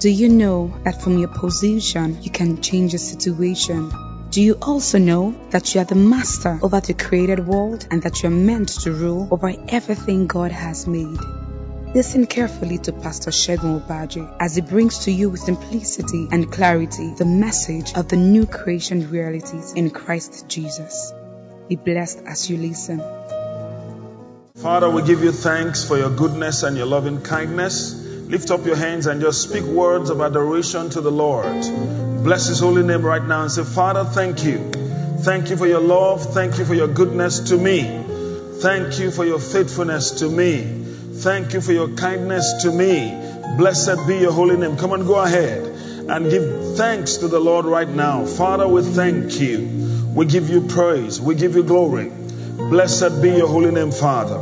Do you know that from your position you can change a situation? Do you also know that you are the master over the created world and that you are meant to rule over everything God has made? Listen carefully to Pastor Segun Obadje as he brings to you with simplicity and clarity the message of the new creation realities in Christ Jesus. Be blessed as you listen. Father, we give you thanks for your goodness and your loving kindness. Lift up your hands and just speak words of adoration to the Lord. Bless his holy name right now and say, Father, thank you. Thank you for your love. Thank you for your goodness to me. Thank you for your faithfulness to me. Thank you for your kindness to me. Blessed be your holy name. Come on, go ahead and give thanks to the Lord right now. Father, we thank you. We give you praise. We give you glory. Blessed be your holy name, Father.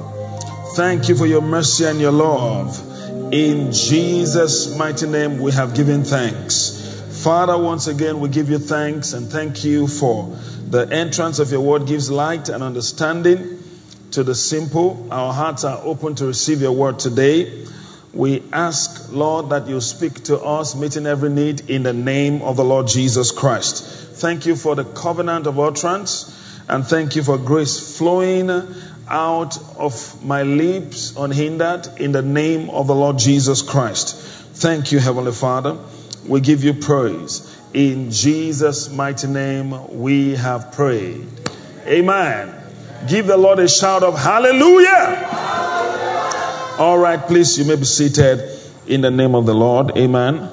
Thank you for your mercy and your love. In Jesus' mighty name, we have given thanks. Father, once again, we give you thanks and thank you for the entrance of your word gives light and understanding to the simple. Our hearts are open to receive your word today. We ask, Lord, that you speak to us, meeting every need in the name of the Lord Jesus Christ. Thank you for the covenant of utterance, and thank you for grace flowing out of my lips unhindered in the name of the Lord Jesus Christ. Thank you, Heavenly Father. We give you praise. In Jesus' mighty name, we have prayed. Amen. Give the Lord a shout of hallelujah. All right, please, you may be seated in the name of the Lord. Amen.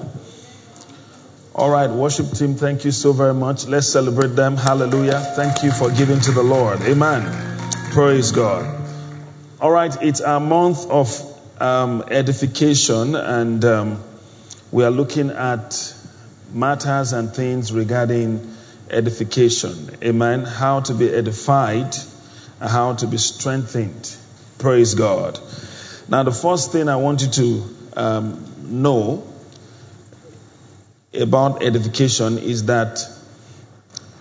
All right, worship team, thank you so very much. Let's celebrate them. Hallelujah. Thank you for giving to the Lord. Amen. Praise God. All right, it's our month of um, edification, and um, we are looking at matters and things regarding edification. Amen. How to be edified how to be strengthened. Praise God. Now, the first thing I want you to um, know about edification is that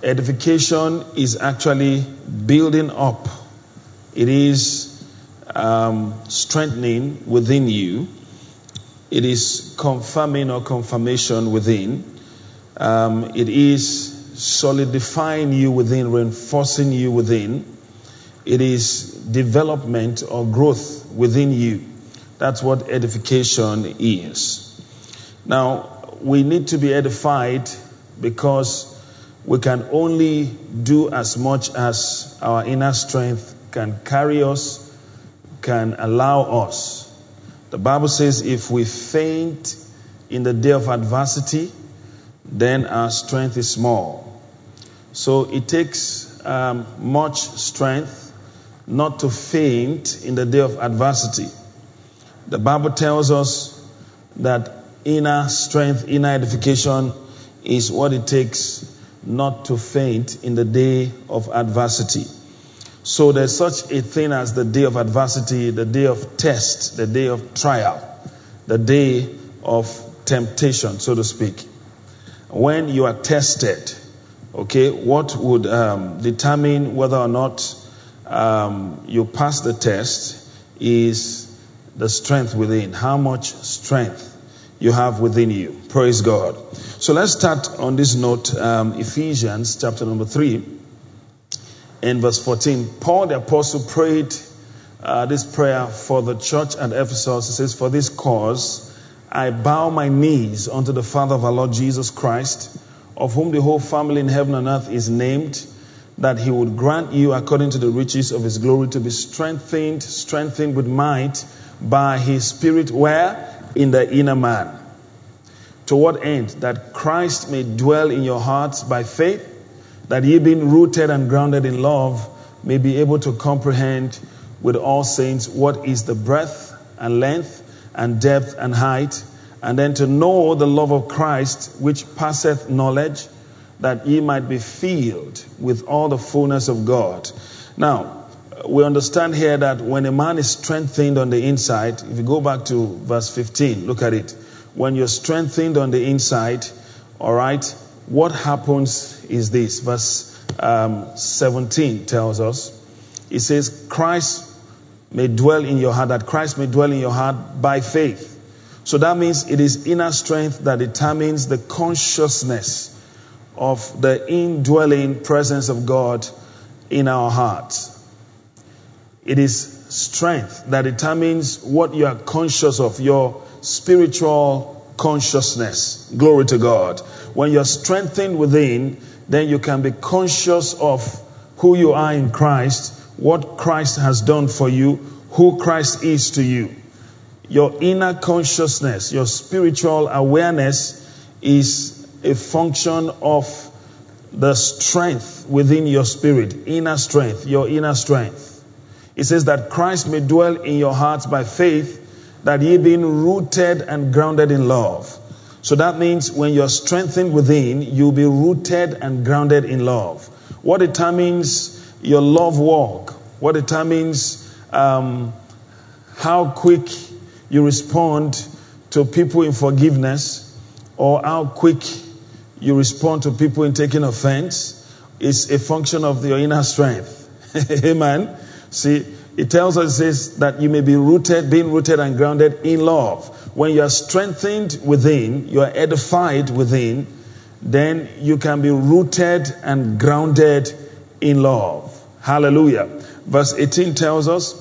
edification is actually building up, it is um, strengthening within you, it is confirming or confirmation within, um, it is solidifying you within, reinforcing you within it is development or growth within you. That's what edification is. Now, we need to be edified because we can only do as much as our inner strength can carry us, can allow us. The Bible says if we faint in the day of adversity, then our strength is small. So it takes um, much strength not to faint in the day of adversity. The Bible tells us that inner strength, inner edification is what it takes not to faint in the day of adversity. So there's such a thing as the day of adversity, the day of test, the day of trial, the day of temptation, so to speak. When you are tested, okay, what would um, determine whether or not um, you pass the test is the strength within. How much strength you have within you. Praise God. So let's start on this note, um, Ephesians chapter number 3 and verse 14. Paul the apostle prayed uh, this prayer for the church at Ephesus. He says, For this cause I bow my knees unto the Father of our Lord Jesus Christ, of whom the whole family in heaven and earth is named that he would grant you, according to the riches of his glory, to be strengthened, strengthened with might by his spirit, where? In the inner man. To what end? That Christ may dwell in your hearts by faith, that ye, being rooted and grounded in love, may be able to comprehend with all saints what is the breadth and length and depth and height, and then to know the love of Christ, which passeth knowledge that ye might be filled with all the fullness of God. Now, we understand here that when a man is strengthened on the inside, if you go back to verse 15, look at it. When you're strengthened on the inside, all right, what happens is this. Verse um, 17 tells us, it says, Christ may dwell in your heart, that Christ may dwell in your heart by faith. So that means it is inner strength that determines the consciousness of the indwelling presence of God in our hearts. It is strength that determines what you are conscious of, your spiritual consciousness. Glory to God. When you're strengthened within, then you can be conscious of who you are in Christ, what Christ has done for you, who Christ is to you. Your inner consciousness, your spiritual awareness is a function of the strength within your spirit, inner strength, your inner strength. It says that Christ may dwell in your hearts by faith, that ye being rooted and grounded in love. So that means when you're strengthened within, you'll be rooted and grounded in love. What determines your love walk? What determines um, how quick you respond to people in forgiveness or how quick you respond to people in taking offense is a function of your inner strength. Amen. See, it tells us this that you may be rooted, being rooted and grounded in love. When you are strengthened within, you are edified within, then you can be rooted and grounded in love. Hallelujah. Verse 18 tells us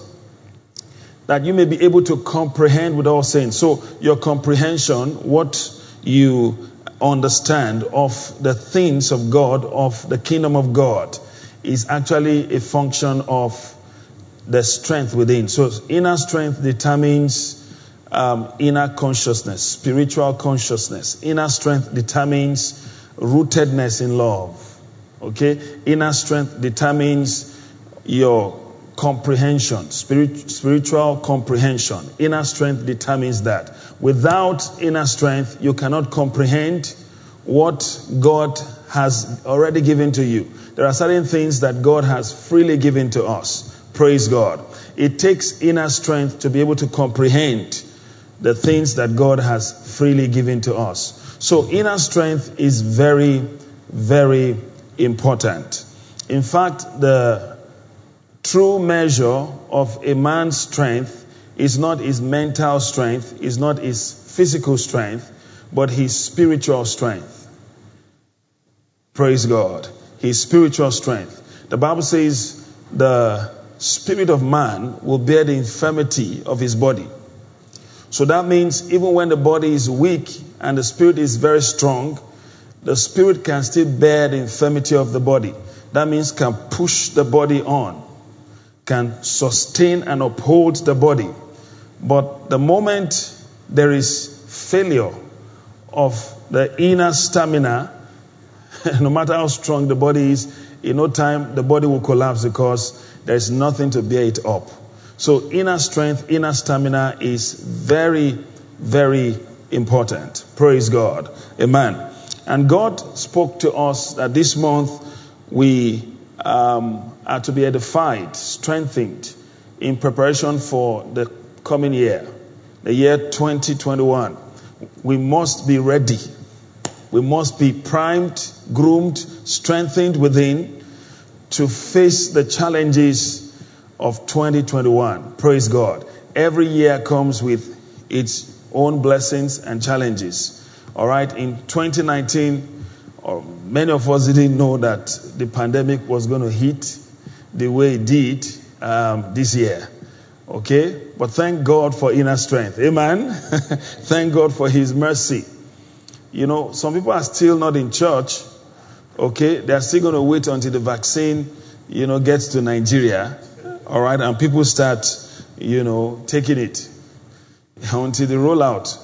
that you may be able to comprehend with all saints. So, your comprehension, what you understand of the things of God, of the kingdom of God, is actually a function of the strength within. So, inner strength determines um, inner consciousness, spiritual consciousness. Inner strength determines rootedness in love. Okay? Inner strength determines your comprehension, spirit, spiritual comprehension. Inner strength determines that. Without inner strength, you cannot comprehend what God has already given to you. There are certain things that God has freely given to us. Praise God. It takes inner strength to be able to comprehend the things that God has freely given to us. So, inner strength is very, very important. In fact, the true measure of a man's strength is not his mental strength, is not his physical strength, but his spiritual strength. Praise God. His spiritual strength. The Bible says the spirit of man will bear the infirmity of his body. So that means even when the body is weak and the spirit is very strong, the spirit can still bear the infirmity of the body. That means can push the body on, can sustain and uphold the body. But the moment there is failure of the inner stamina, no matter how strong the body is, in no time the body will collapse because there's nothing to bear it up. So, inner strength, inner stamina is very, very important. Praise God. Amen. And God spoke to us that this month we um, are to be edified, strengthened in preparation for the coming year, the year 2021. We must be ready. We must be primed, groomed, strengthened within to face the challenges of 2021. Praise God. Every year comes with its own blessings and challenges. All right, in 2019, uh, many of us didn't know that the pandemic was going to hit the way it did um, this year. Okay, but thank God for inner strength. Amen. thank God for His mercy. You know, some people are still not in church Okay, they're still going to wait until the vaccine, you know, gets to Nigeria. All right, and people start, you know, taking it. Until the rollout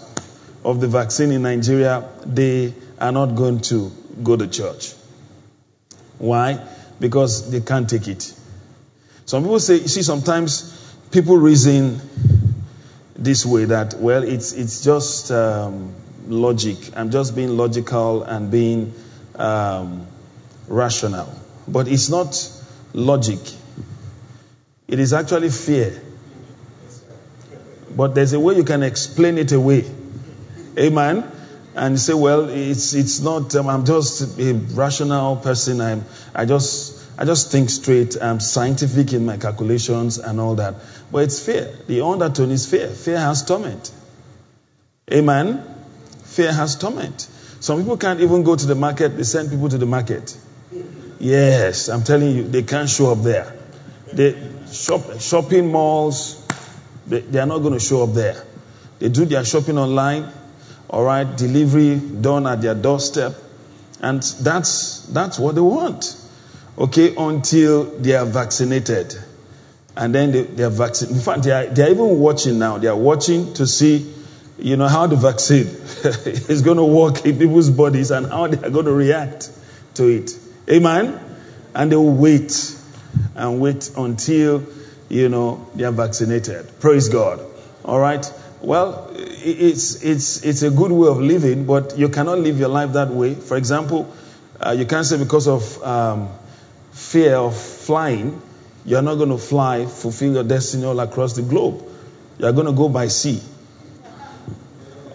of the vaccine in Nigeria, they are not going to go to church. Why? Because they can't take it. Some people say, you see, sometimes people reason this way that, well, it's, it's just um, logic. I'm just being logical and being um, rational. But it's not logic, it is actually fear. But there's a way you can explain it away. Amen. And say, well, it's it's not. Um, I'm just a rational person. I'm. I just. I just think straight. I'm scientific in my calculations and all that. But it's fear. The undertone is fear. Fear has torment. Amen. Fear has torment. Some people can't even go to the market, they send people to the market. Yes, I'm telling you, they can't show up there. The shop, shopping malls, they, they are not going to show up there. They do their shopping online, all right, delivery done at their doorstep, and that's that's what they want. Okay, until they are vaccinated, and then they, they are vaccinated. In fact, they are, they are even watching now. They are watching to see, you know, how the vaccine is going to work in people's bodies and how they are going to react to it. Amen. And they will wait and wait until you know they are vaccinated. Praise God. All right. Well, it's it's it's a good way of living, but you cannot live your life that way. For example, uh, you can't say because of um, fear of flying, you're not going to fly, fulfill your destiny all across the globe. You're going to go by sea.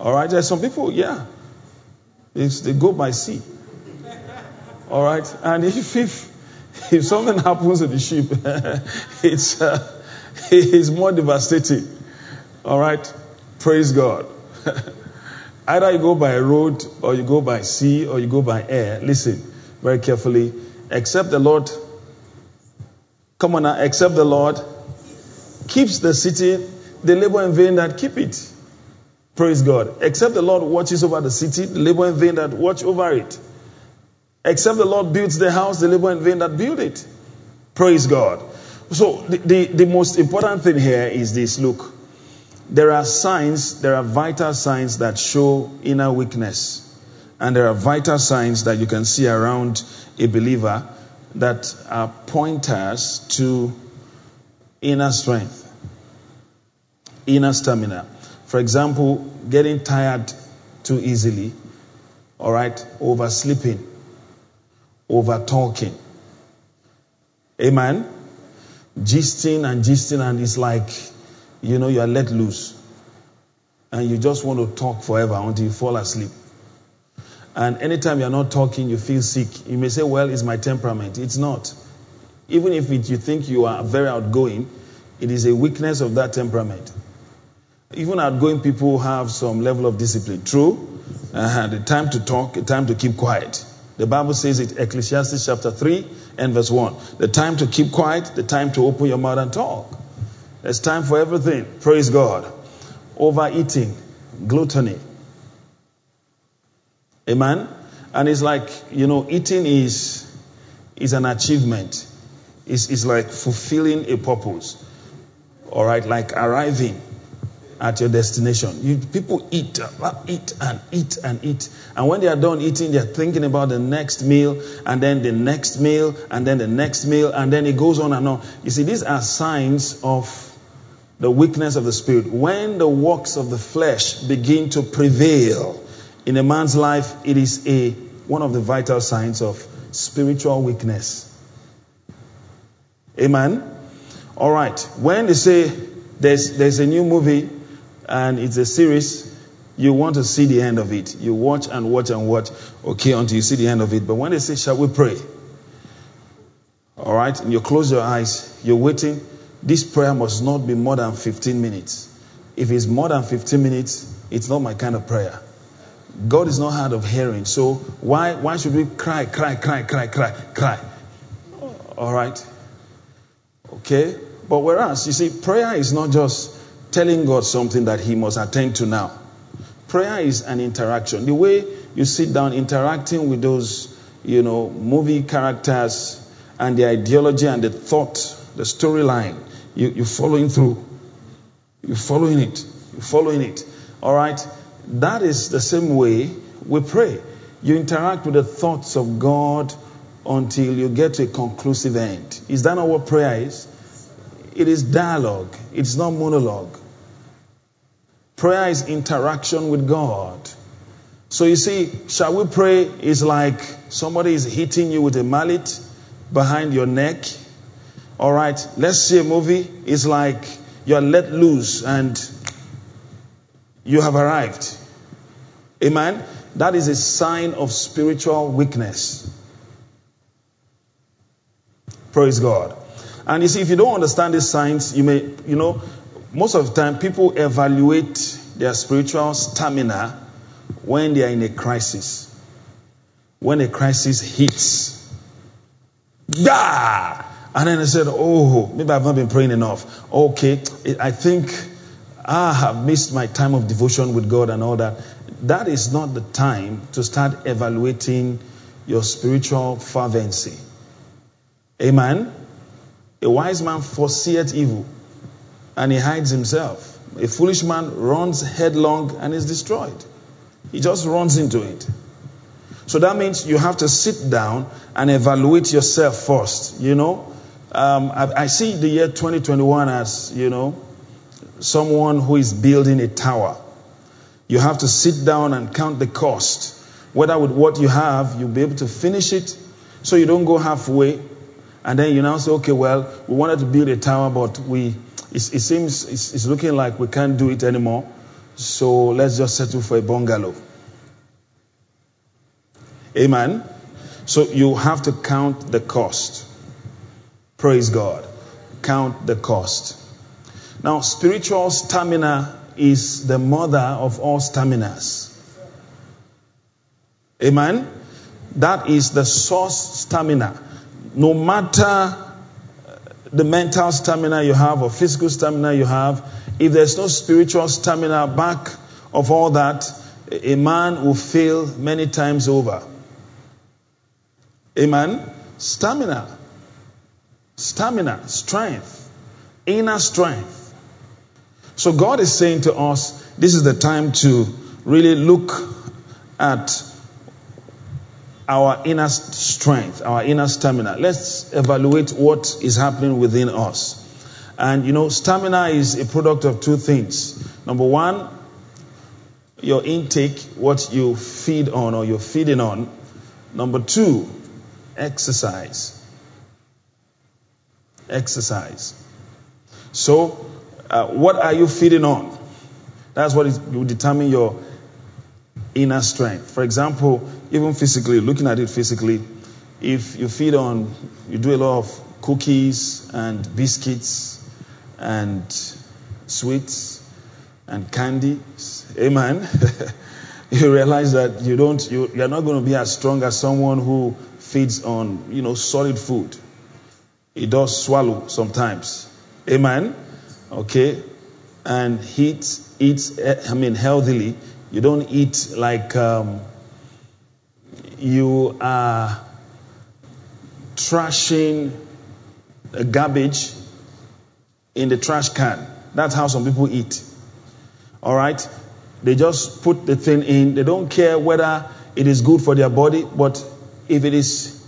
All right. There's some people, yeah, it's, they go by sea. All right. And if if if something happens to the ship, it's, uh, it's more devastating. All right? Praise God. Either you go by road, or you go by sea, or you go by air. Listen very carefully. Except the Lord, come on now, except the Lord keeps the city, the labor in vain that keep it. Praise God. Except the Lord watches over the city, the labor in vain that watch over it. Except the Lord builds the house, the labor in vain that build it. Praise God. So the, the, the most important thing here is this look. There are signs, there are vital signs that show inner weakness. And there are vital signs that you can see around a believer that are pointers to inner strength, inner stamina. For example, getting tired too easily, all right, oversleeping, over talking. Amen. Gisting and gisting, and it's like, you know, you are let loose. And you just want to talk forever until you fall asleep. And anytime you're not talking, you feel sick. You may say, well, it's my temperament. It's not. Even if it, you think you are very outgoing, it is a weakness of that temperament. Even outgoing people have some level of discipline. True. Uh-huh. The time to talk, the time to keep quiet. The Bible says it, Ecclesiastes chapter 3 and verse 1. The time to keep quiet, the time to open your mouth and talk. There's time for everything. Praise God. Overeating, gluttony. Amen. And it's like, you know, eating is is an achievement. It's, it's like fulfilling a purpose. All right, like arriving at your destination. You, people eat, uh, eat and eat and eat. And when they are done eating, they're thinking about the next meal and then the next meal and then the next meal and then it goes on and on. You see, these are signs of the weakness of the spirit. When the works of the flesh begin to prevail in a man's life, it is a one of the vital signs of spiritual weakness. Amen. All right. When they say there's there's a new movie and it's a series, you want to see the end of it. You watch and watch and watch, okay, until you see the end of it. But when they say, Shall we pray? All right, and you close your eyes, you're waiting. This prayer must not be more than 15 minutes. If it's more than 15 minutes, it's not my kind of prayer. God is not hard of hearing. So why why should we cry, cry, cry, cry, cry, cry? All right. Okay. But whereas you see, prayer is not just telling God something that He must attend to now. Prayer is an interaction. The way you sit down interacting with those, you know, movie characters and the ideology and the thought, the storyline, you, you're following through. You're following it. You're following it. All right? That is the same way we pray. You interact with the thoughts of God until you get to a conclusive end. Is that not what prayer is? It is dialogue, it's not monologue. Prayer is interaction with God. So you see, shall we pray is like somebody is hitting you with a mallet behind your neck. All right, let's see a movie. It's like you're let loose and you have arrived. Amen. That is a sign of spiritual weakness. Praise God. And you see, if you don't understand these signs, you may, you know, most of the time people evaluate their spiritual stamina when they are in a crisis. When a crisis hits. Yeah! And then they said, Oh, maybe I've not been praying enough. Okay, I think I have missed my time of devotion with God and all that. That is not the time to start evaluating your spiritual fervency. Amen. A wise man foreseeth evil and he hides himself. A foolish man runs headlong and is destroyed. He just runs into it. So that means you have to sit down and evaluate yourself first. You know, um, I, I see the year 2021 as, you know, someone who is building a tower. You have to sit down and count the cost. Whether with what you have, you'll be able to finish it so you don't go halfway. And then you now say, okay, well, we wanted to build a tower, but we, it, seems it's, it's looking like we can't do it anymore. So let's just settle for a bungalow. Amen. So you have to count the cost. Praise God. Count the cost. Now, spiritual stamina is the mother of all staminas. Amen. That is the source stamina. No matter the mental stamina you have or physical stamina you have, if there's no spiritual stamina back of all that, a man will fail many times over. Amen. Stamina. Stamina, strength, inner strength. So God is saying to us, this is the time to really look at our inner strength, our inner stamina. Let's evaluate what is happening within us. And you know, stamina is a product of two things. Number one, your intake, what you feed on or you're feeding on. Number two, exercise. Exercise. So, uh, what are you feeding on? That's what will determine your inner strength. For example, even physically, looking at it physically, if you feed on, you do a lot of cookies and biscuits and sweets and candies, amen. you realize that you don't, you, you're not going to be as strong as someone who feeds on, you know, solid food. It does swallow sometimes. Amen. Okay. And eat, eats, eh, I mean, healthily. You don't eat like um, you are trashing garbage in the trash can. That's how some people eat. All right? They just put the thing in. They don't care whether it is good for their body, but if it is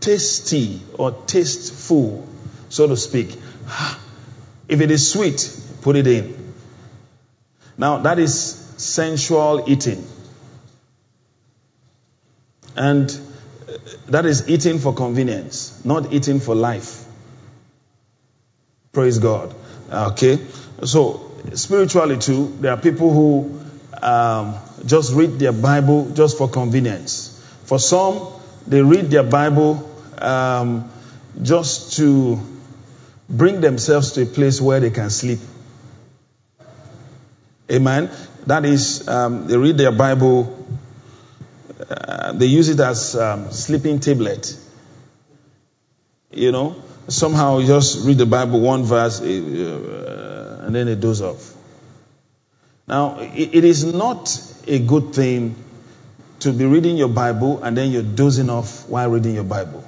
tasty or tasteful, so to speak, if it is sweet, put it in. Now, that is sensual eating. And that is eating for convenience, not eating for life. Praise God. Okay? So, spiritually, too, there are people who um, just read their Bible just for convenience. For some, they read their Bible um, just to bring themselves to a place where they can sleep. Amen. That is, um, they read their Bible, uh, they use it as um, sleeping tablet. You know, somehow you just read the Bible one verse uh, and then it does off. Now, it, it is not a good thing to be reading your Bible and then you're dozing off while reading your Bible.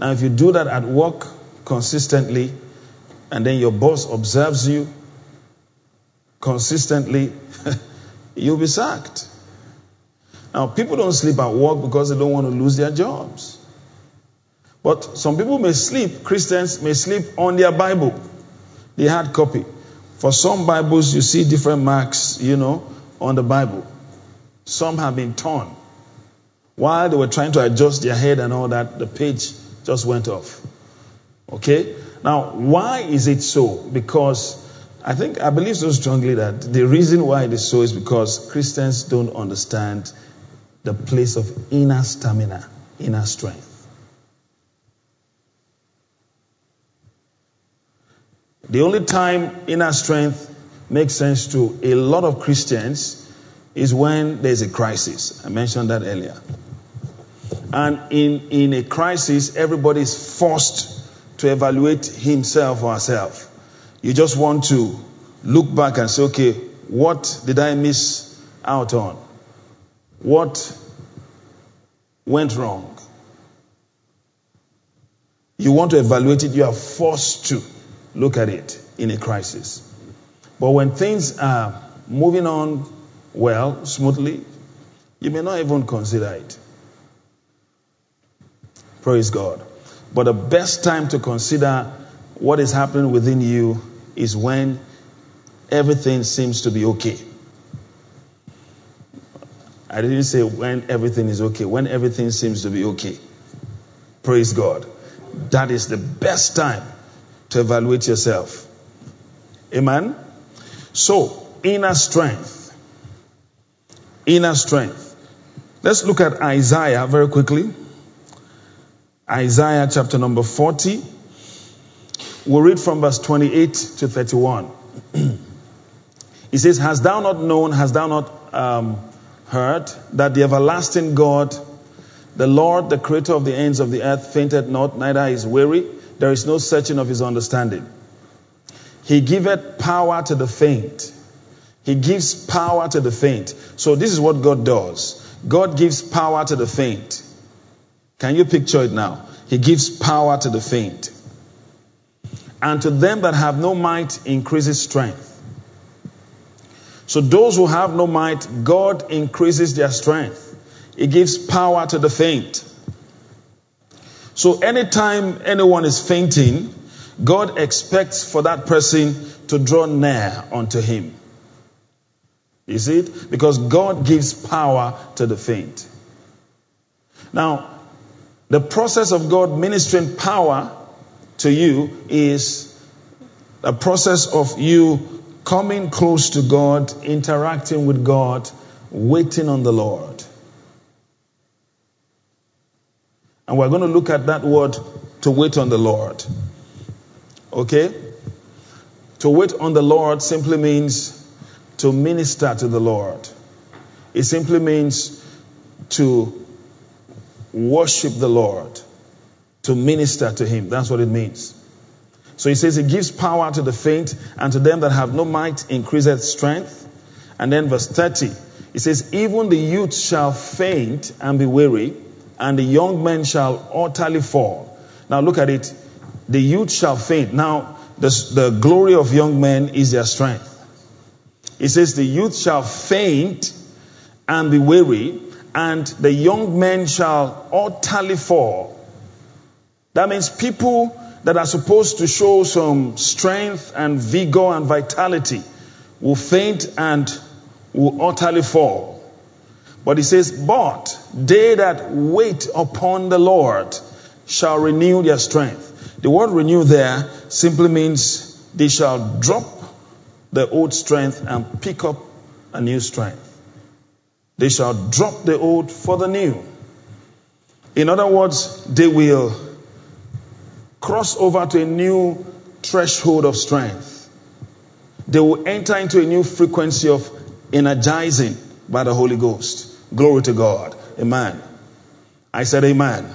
Now, if you do that at work consistently and then your boss observes you consistently, you'll be sacked. Now, people don't sleep at work because they don't want to lose their jobs. But some people may sleep, Christians may sleep on their Bible, the hard copy. For some Bibles, you see different marks, you know, on the Bible. Some have been torn. While they were trying to adjust their head and all that, the page just went off. Okay? Now, why is it so? Because I think, I believe so strongly that the reason why it is so is because Christians don't understand the place of inner stamina, inner strength. The only time inner strength makes sense to a lot of Christians is when there's a crisis. I mentioned that earlier. And in, in a crisis, everybody is forced to evaluate himself or herself. You just want to look back and say, okay, what did I miss out on? What went wrong? You want to evaluate it, you are forced to look at it in a crisis. But when things are moving on well, smoothly, you may not even consider it. Praise God. But the best time to consider what is happening within you is when everything seems to be okay. I didn't say when everything is okay, when everything seems to be okay. Praise God. That is the best time to evaluate yourself. Amen? So, inner strength. Inner strength. Let's look at Isaiah very quickly. Isaiah chapter number 40. We'll read from verse 28 to 31. he says, Hast thou not known, hast thou not um, heard that the everlasting God, the Lord, the creator of the ends of the earth, fainted not, neither is weary. There is no searching of his understanding. He giveth power to the faint. He gives power to the faint. So this is what God does. God gives power to the faint. Can you picture it now? He gives power to the faint. And to them that have no might increases strength. So those who have no might, God increases their strength. He gives power to the faint. So anytime anyone is fainting, God expects for that person to draw near unto him. Is it? Because God gives power to the faint. Now, the process of God ministering power to you is a process of you coming close to God, interacting with God, waiting on the Lord. And we're going to look at that word to wait on the Lord. Okay? To wait on the Lord simply means to minister to the Lord. It simply means to worship the Lord, to minister to Him. That's what it means. So he says, He gives power to the faint, and to them that have no might increaseth strength. And then verse 30, he says, Even the youth shall faint and be weary, and the young men shall utterly fall. Now look at it. The youth shall faint. Now, the, the glory of young men is their strength. He says, The youth shall faint and be weary, and the young men shall utterly fall. That means people that are supposed to show some strength and vigor and vitality will faint and will utterly fall. But he says, But they that wait upon the Lord shall renew their strength. The word renew there simply means they shall drop the old strength and pick up a new strength. They shall drop the old for the new. In other words, they will cross over to a new threshold of strength. They will enter into a new frequency of energizing by the Holy Ghost. Glory to God. Amen. I said, Amen.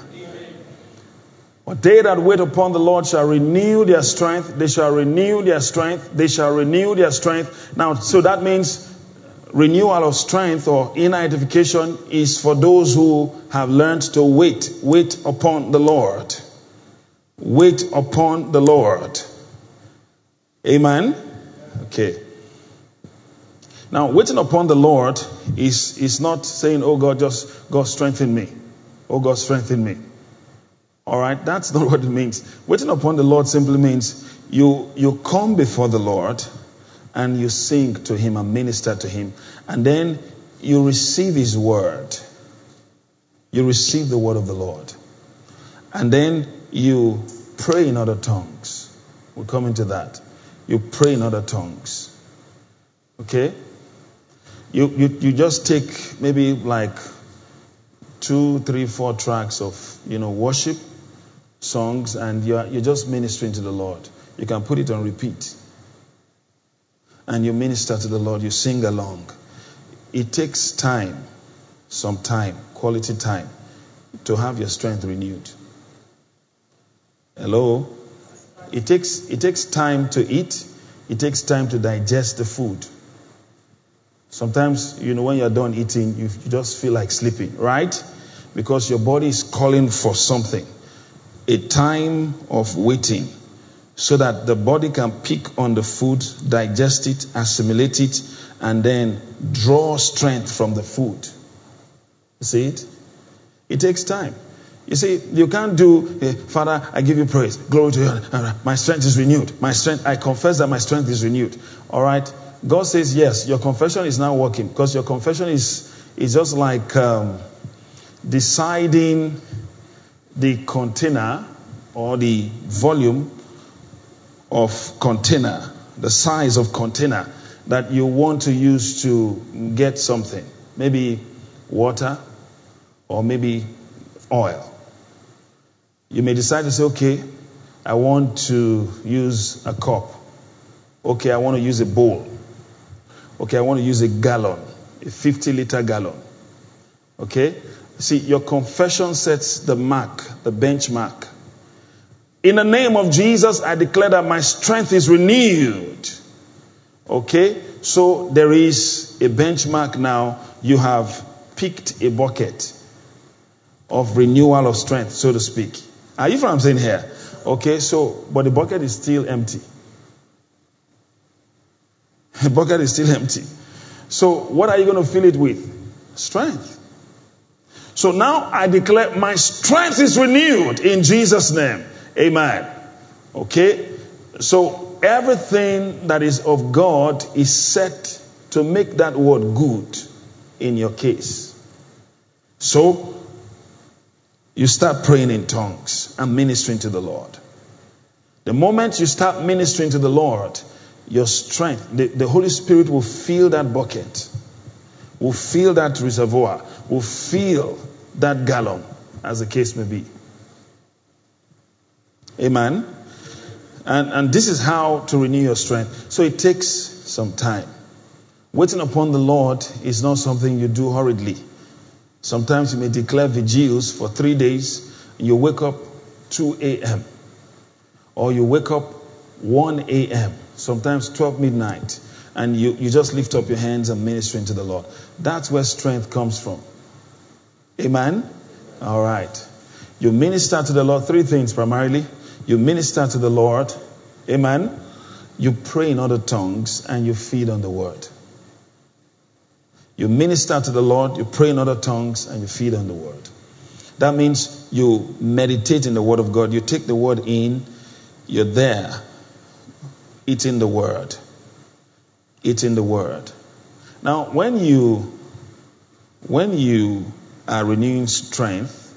But they that wait upon the Lord shall renew their strength. They shall renew their strength. They shall renew their strength. Now, so that means renewal of strength or inner edification is for those who have learned to wait, wait upon the Lord. Wait upon the Lord. Amen? Okay. Now, waiting upon the Lord is, is not saying, oh God, just God strengthen me. Oh God, strengthen me. All right, that's not what it means. Waiting upon the Lord simply means you, you come before the Lord and you sing to him and minister to him. And then you receive his word. You receive the word of the Lord. And then you pray in other tongues. We'll come into that. You pray in other tongues. Okay? You, you, you just take maybe like two, three, four tracks of, you know, worship songs and you're, you're just ministering to the Lord. You can put it on repeat. and you minister to the Lord, you sing along. It takes time, some time, quality time, to have your strength renewed. Hello? It takes, it takes time to eat, it takes time to digest the food. Sometimes, you know, when you're done eating, you, you just feel like sleeping, right? Because your body is calling for something. A time of waiting so that the body can pick on the food, digest it, assimilate it, and then draw strength from the food. You see it? It takes time. You see, you can't do, eh, Father, I give you praise. Glory to you. My strength is renewed. My strength, I confess that my strength is renewed. All right? God says, yes, your confession is now working because your confession is, is just like um, deciding the container or the volume of container, the size of container that you want to use to get something. Maybe water or maybe oil. You may decide to say, okay, I want to use a cup. Okay, I want to use a bowl. Okay, I want to use a gallon, a 50 liter gallon. Okay? See, your confession sets the mark, the benchmark. In the name of Jesus, I declare that my strength is renewed. Okay? So there is a benchmark now. You have picked a bucket of renewal of strength, so to speak. Are you from saying here? Okay, so, but the bucket is still empty. The bucket is still empty. So, what are you going to fill it with? Strength. So now I declare my strength is renewed in Jesus' name. Amen. Okay? So everything that is of God is set to make that word good in your case. So you start praying in tongues and ministering to the Lord. The moment you start ministering to the Lord, your strength, the, the Holy Spirit will fill that bucket, will fill that reservoir, will fill that gallon, as the case may be. Amen. And, and this is how to renew your strength. So it takes some time. Waiting upon the Lord is not something you do hurriedly. Sometimes you may declare vigils for three days, and you wake up 2 a.m. Or you wake up 1 a.m., sometimes 12 midnight, and you, you just lift up your hands and ministering to the Lord. That's where strength comes from. Amen? All right. You minister to the Lord three things primarily you minister to the Lord. Amen. You pray in other tongues and you feed on the word. You minister to the Lord, you pray in other tongues, and you feed on the word. That means you meditate in the word of God. You take the word in, you're there, eating the word. Eating the word. Now, when you when you are renewing strength,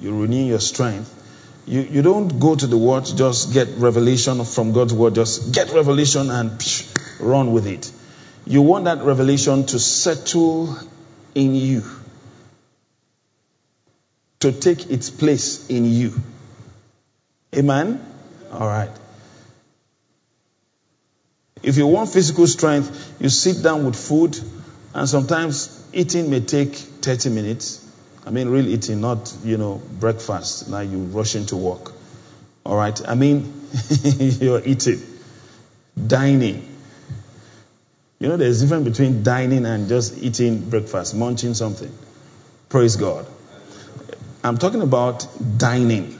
you renew your strength, you, you don't go to the word just get revelation from God's word, just get revelation and psh, run with it. You want that revelation to settle in you, to take its place in you. Amen? All right. If you want physical strength, you sit down with food, and sometimes eating may take 30 minutes. I mean, real eating, not, you know, breakfast. Now you rush into work. All right? I mean, you're eating, dining. You know, there's a difference between dining and just eating breakfast, munching something. Praise God. I'm talking about dining.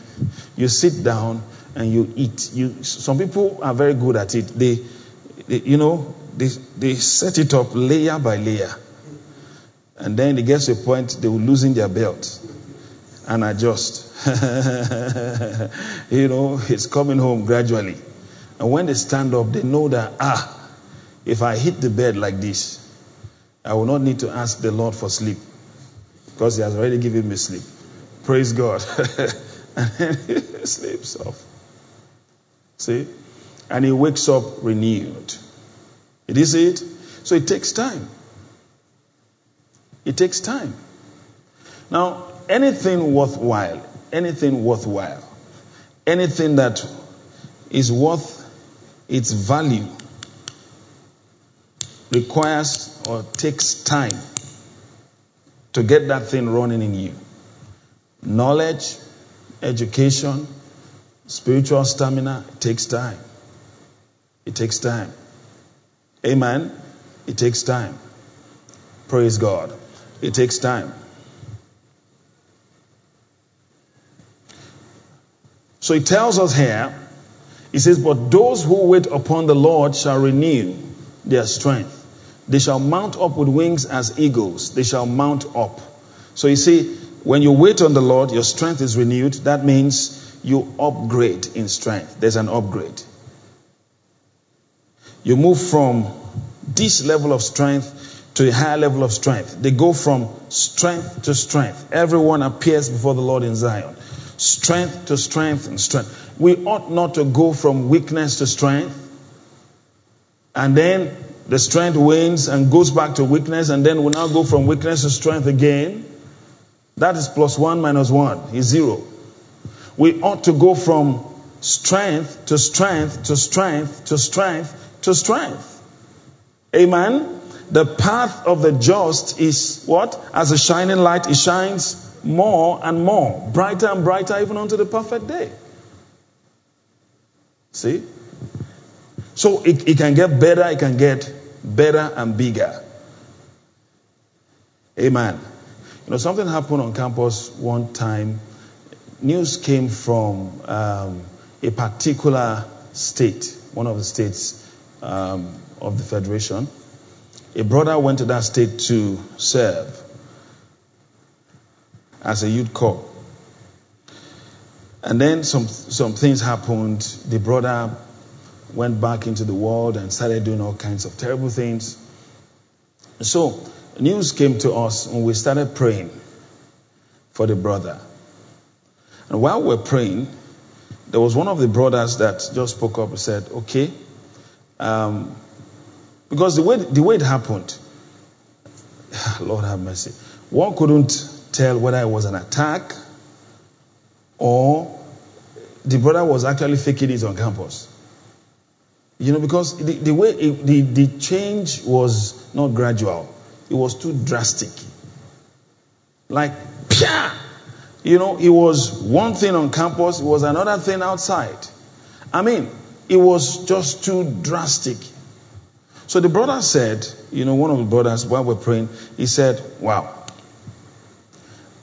You sit down and you eat. You, some people are very good at it. They, they you know, they, they set it up layer by layer. And then it gets to a point they will loosen their belt and adjust. you know, it's coming home gradually. And when they stand up, they know that, ah, if I hit the bed like this, I will not need to ask the Lord for sleep because He has already given me sleep. Praise God. and then he sleeps off. See? And he wakes up renewed. It is it? So it takes time. It takes time. Now, anything worthwhile, anything worthwhile, anything that is worth its value requires or takes time to get that thing running in you. Knowledge, education, spiritual stamina, it takes time. It takes time. Amen. It takes time. Praise God. It takes time. So he tells us here, he says, But those who wait upon the Lord shall renew their strength. They shall mount up with wings as eagles. They shall mount up. So you see, when you wait on the Lord, your strength is renewed. That means you upgrade in strength. There's an upgrade. You move from this level of strength to a higher level of strength. They go from strength to strength. Everyone appears before the Lord in Zion. Strength to strength and strength. We ought not to go from weakness to strength and then the strength wanes and goes back to weakness, and then we now go from weakness to strength again. That is plus one minus one is zero. We ought to go from strength to strength to strength to strength to strength. Amen. The path of the just is what? As a shining light, it shines more and more, brighter and brighter, even unto the perfect day. See? So it, it can get better, it can get better and bigger. Amen. You know, something happened on campus one time. News came from um, a particular state, one of the states um, of the Federation. A brother went to that state to serve as a youth corps. And then some, some things happened. The brother went back into the world and started doing all kinds of terrible things. So, news came to us when we started praying for the brother. And while we we're praying, there was one of the brothers that just spoke up and said, Okay, um, because the way, the way it happened, Lord have mercy, one couldn't tell whether it was an attack or the brother was actually faking it on campus. You know, because the, the way it, the, the change was not gradual, it was too drastic. Like, pia! You know, it was one thing on campus, it was another thing outside. I mean, it was just too drastic. So the brother said, you know, one of the brothers, while we're praying, he said, Wow.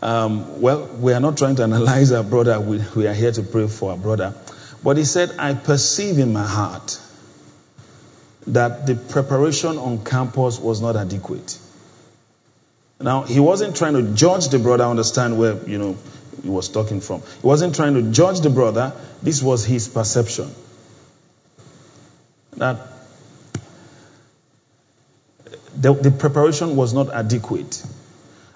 Um, well, we are not trying to analyze our brother. We, we are here to pray for our brother. But he said, I perceive in my heart that the preparation on campus was not adequate. Now, he wasn't trying to judge the brother, understand where, you know, he was talking from. He wasn't trying to judge the brother. This was his perception. That the, the preparation was not adequate.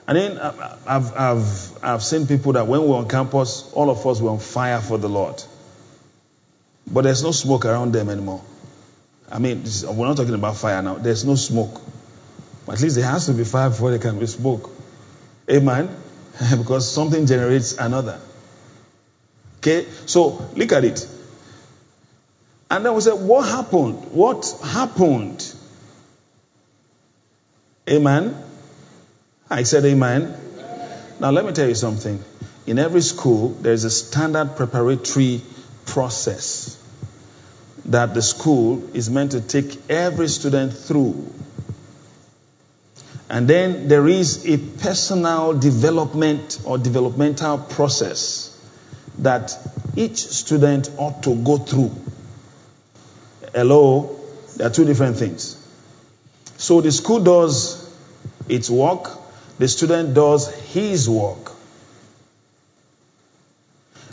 And then uh, I've, I've, I've seen people that when we're on campus, all of us were on fire for the Lord. But there's no smoke around them anymore. I mean, is, we're not talking about fire now. There's no smoke. At least there has to be fire before there can be smoke. Amen? because something generates another. Okay? So, look at it. And then we said, what happened? What happened? Amen? I said amen. Now, let me tell you something. In every school, there's a standard preparatory process that the school is meant to take every student through. And then there is a personal development or developmental process that each student ought to go through. Hello? There are two different things. So the school does its work, the student does his work.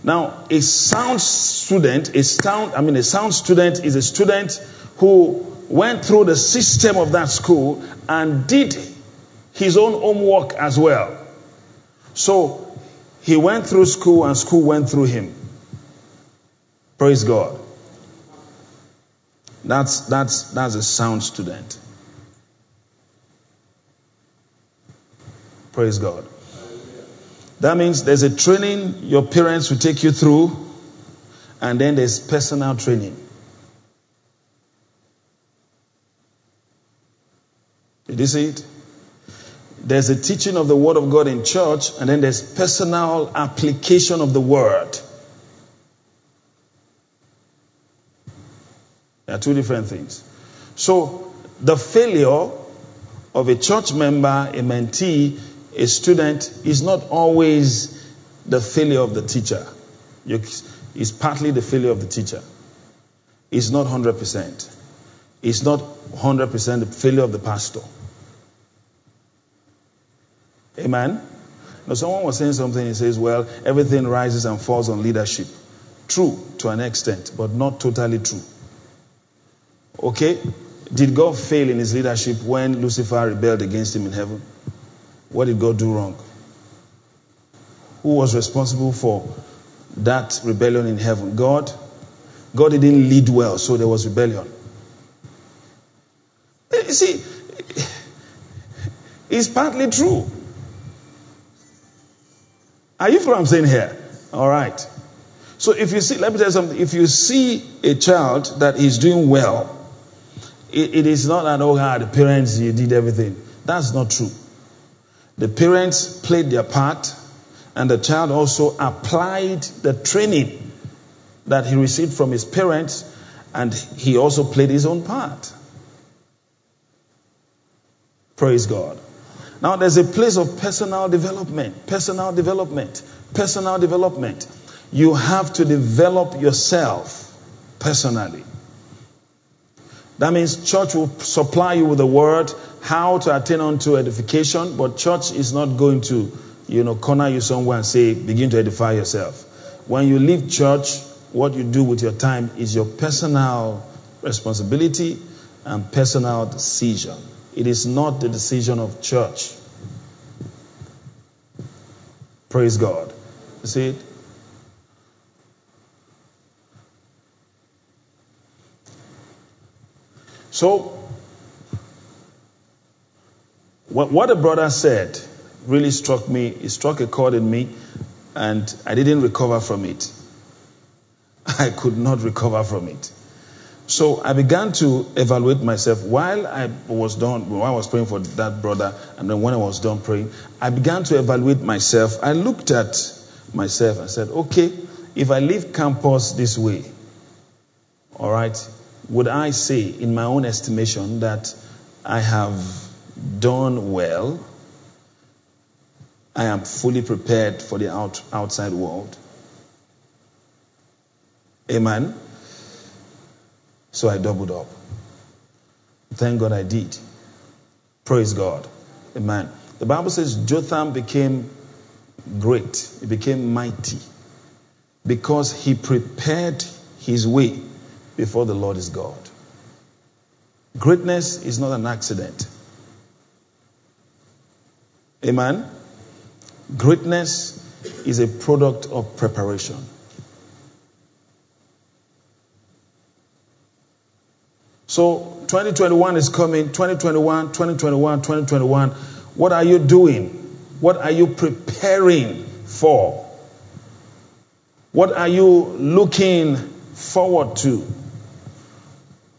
Now, a sound student, a sound, I mean, a sound student is a student who went through the system of that school and did his own homework as well. So, he went through school and school went through him. Praise God. That's, that's, that's a sound student. Praise God. That means there's a training your parents will take you through, and then there's personal training. Did you see it? There's a teaching of the Word of God in church, and then there's personal application of the Word. There are two different things. So, the failure of a church member, a mentee, a student is not always the failure of the teacher. It's partly the failure of the teacher. It's not 100%. It's not 100% the failure of the pastor. Amen? Now, someone was saying something, he says, well, everything rises and falls on leadership. True to an extent, but not totally true. Okay? Did God fail in his leadership when Lucifer rebelled against him in heaven? What did God do wrong? Who was responsible for that rebellion in heaven? God? God didn't lead well, so there was rebellion. Eh, you see, it's partly true. Are you what I'm saying here? All right. So if you see, let me tell you something. If you see a child that is doing well, it, it is not that, oh God, the parents you did everything. That's not true. The parents played their part, and the child also applied the training that he received from his parents, and he also played his own part. Praise God. Now, there's a place of personal development, personal development, personal development. You have to develop yourself personally. That means church will supply you with the word, how to attain unto edification, but church is not going to, you know, corner you somewhere and say, begin to edify yourself. When you leave church, what you do with your time is your personal responsibility and personal decision. It is not the decision of church. Praise God. You see it? So, what the brother said really struck me. It struck a chord in me, and I didn't recover from it. I could not recover from it. So I began to evaluate myself while I was done, while I was praying for that brother, and then when I was done praying, I began to evaluate myself. I looked at myself and said, okay, if I leave campus this way, all right, would I say, in my own estimation, that I have done well? I am fully prepared for the out, outside world. Amen. So I doubled up. Thank God I did. Praise God. Amen. The Bible says Jotham became great, he became mighty because he prepared his way before the Lord is God. Greatness is not an accident. Amen. Greatness is a product of preparation. So 2021 is coming, 2021, 2021, 2021. What are you doing? What are you preparing for? What are you looking forward to?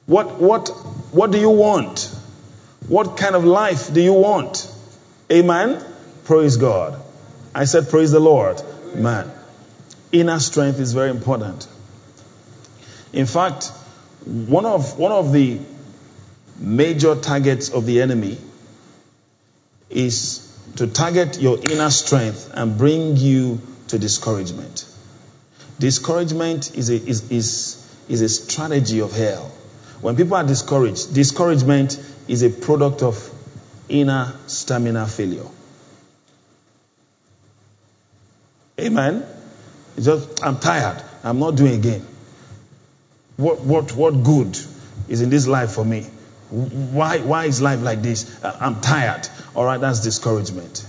What, what, what do you want? What kind of life do you want? Amen? Praise God. I said, Praise the Lord. Man. Inner strength is very important. In fact, one of, one of the major targets of the enemy is to target your inner strength and bring you to discouragement. Discouragement is a, is, is, is a strategy of hell. When people are discouraged, discouragement is a product of inner stamina failure. Amen. It's just, I'm tired. I'm not doing again. What, what, what good is in this life for me? Why, why is life like this? Uh, I'm tired. All right, that's discouragement.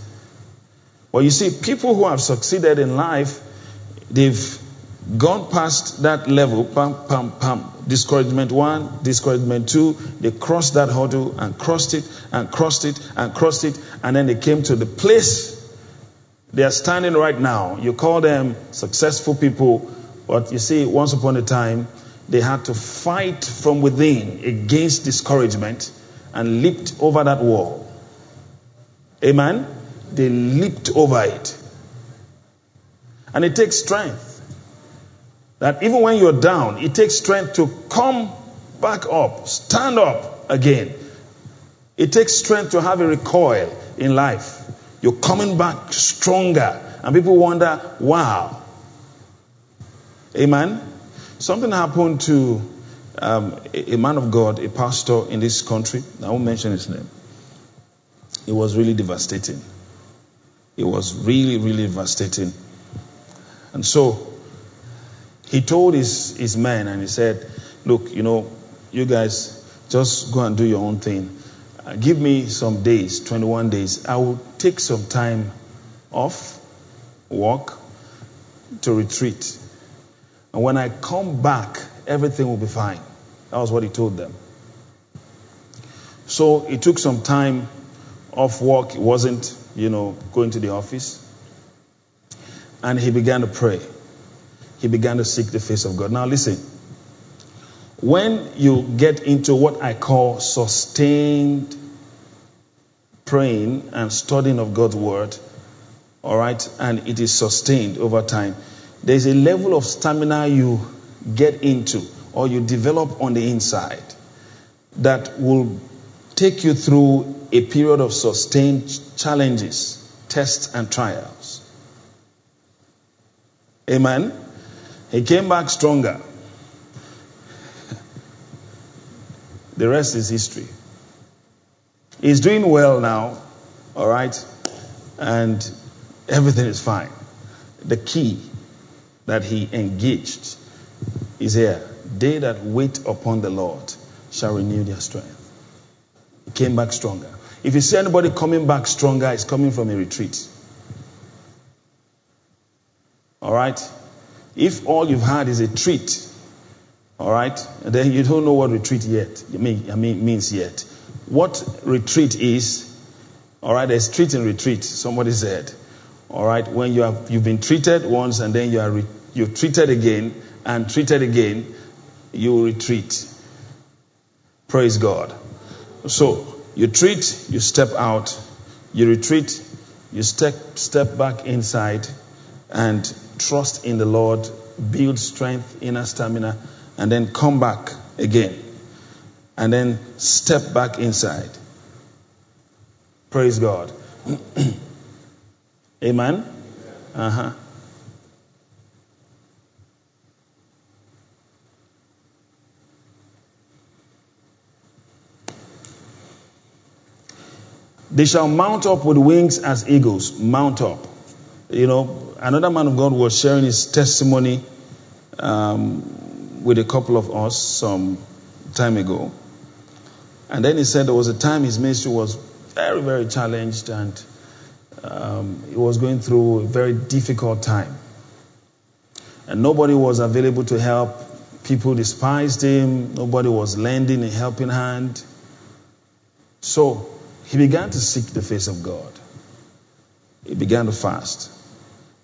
Well, you see, people who have succeeded in life, they've gone past that level, pam, pam, pam. Discouragement one, discouragement two. They crossed that hurdle and crossed it and crossed it and crossed it. And then they came to the place they are standing right now. You call them successful people, but you see, once upon a time, they had to fight from within against discouragement and leaped over that wall. Amen? They leaped over it. And it takes strength. That even when you're down, it takes strength to come back up, stand up again. It takes strength to have a recoil in life. You're coming back stronger. And people wonder, wow. Amen? Something happened to um, a, a man of God, a pastor in this country. I won't mention his name. It was really devastating. It was really, really devastating. And so he told his, his men and he said, Look, you know, you guys just go and do your own thing. Uh, give me some days, 21 days. I will take some time off, work to retreat. And when I come back, everything will be fine. That was what he told them. So he took some time off work. He wasn't, you know, going to the office. And he began to pray. He began to seek the face of God. Now listen. When you get into what I call sustained praying and studying of God's word, all right, and it is sustained over time, there's a level of stamina you get into or you develop on the inside that will take you through a period of sustained challenges, tests, and trials. Amen. He came back stronger. the rest is history. He's doing well now, all right, and everything is fine. The key that he engaged is here. They that wait upon the Lord shall renew their strength. He came back stronger. If you see anybody coming back stronger, it's coming from a retreat. All right? If all you've had is a treat, all right, then you don't know what retreat yet. I mean, I mean means yet. What retreat is, all right, there's treat and retreat. Somebody said, all right, when you have you've been treated once and then you are re, you're treated again and treated again, you retreat. Praise God. So you treat, you step out, you retreat, you step step back inside, and trust in the Lord, build strength, inner stamina, and then come back again. And then step back inside. Praise God. Amen? Uh huh. They shall mount up with wings as eagles. Mount up. You know, another man of God was sharing his testimony um, with a couple of us some time ago. And then he said there was a time his ministry was very, very challenged and um, he was going through a very difficult time. And nobody was available to help. People despised him. Nobody was lending a helping hand. So he began to seek the face of God. He began to fast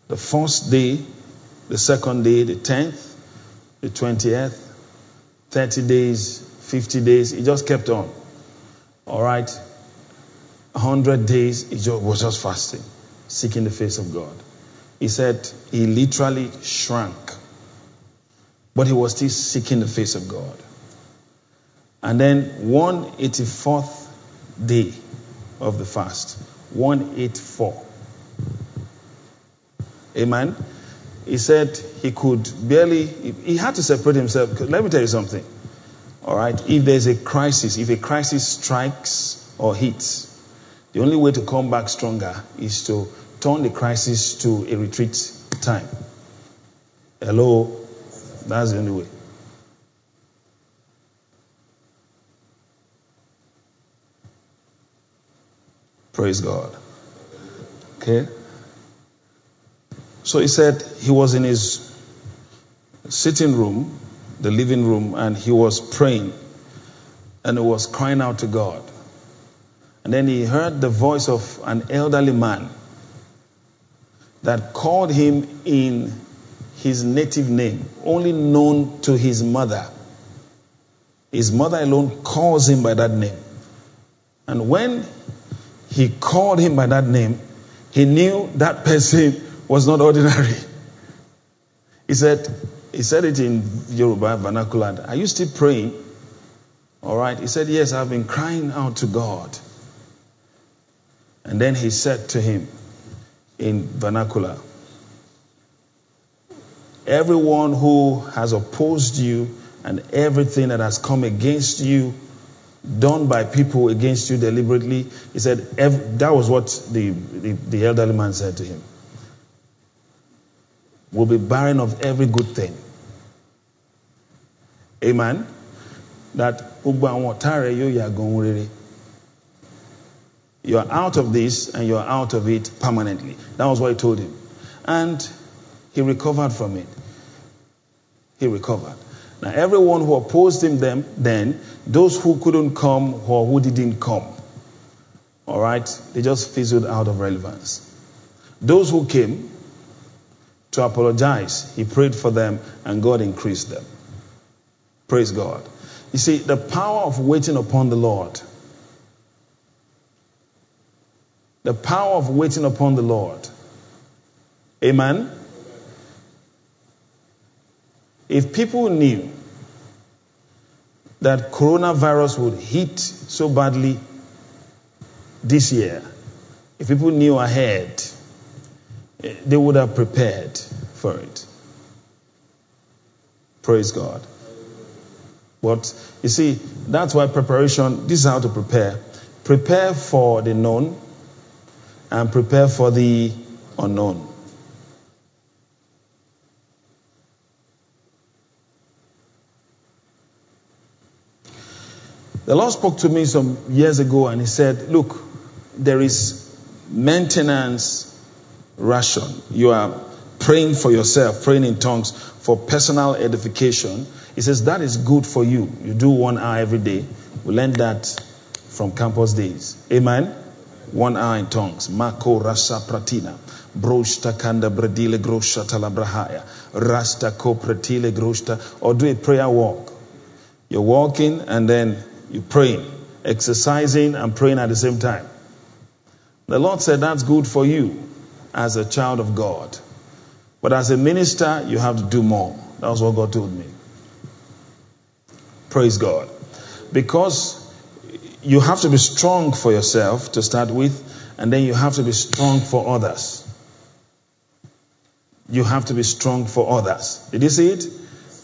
the first day, the second day, the 10th, the 20th, 30 days, 50 days. He just kept on. All right? 100 days, he just, was just fasting, seeking the face of God. He said he literally shrank, but he was still seeking the face of God. And then 184th day of the fast, 184. Amen. He said he could barely, he had to separate himself. Let me tell you something. All right. If there's a crisis, if a crisis strikes or hits, the only way to come back stronger is to turn the crisis to a retreat time. Hello? That's the only way. Praise God. Okay? So he said he was in his sitting room, the living room, and he was praying and he was crying out to God. And then he heard the voice of an elderly man that called him in his native name, only known to his mother. His mother alone calls him by that name. And when he called him by that name, he knew that person was not ordinary. He said, he said it in Yoruba vernacular. Are you still praying? All right. He said, Yes, I've been crying out to God. And then he said to him in vernacular, Everyone who has opposed you and everything that has come against you, done by people against you deliberately, he said, that was what the, the, the elderly man said to him. Will be barren of every good thing. Amen. That you are out of this and you are out of it permanently. That was what he told him. And he recovered from it. He recovered. Now, everyone who opposed him then, then those who couldn't come or who didn't come, all right, they just fizzled out of relevance. Those who came to apologize, he prayed for them and God increased them. Praise God. You see, the power of waiting upon the Lord The power of waiting upon the Lord. Amen. If people knew that coronavirus would hit so badly this year, if people knew ahead, they would have prepared for it. Praise God. But you see, that's why preparation, this is how to prepare. Prepare for the known, and prepare for the unknown. The Lord spoke to me some years ago and He said, Look, there is maintenance ration. You are praying for yourself, praying in tongues for personal edification. He says that is good for you. You do one hour every day. We learned that from campus days. Amen. One hour in tongues. Mako rasa pratina. Kanda bradile grosha talabrahaya. Rasta ko pratile groshta. Or do a prayer walk. You're walking and then you're praying. Exercising and praying at the same time. The Lord said that's good for you as a child of God. But as a minister, you have to do more. That was what God told me. Praise God. Because you have to be strong for yourself to start with, and then you have to be strong for others. You have to be strong for others. Did you see it?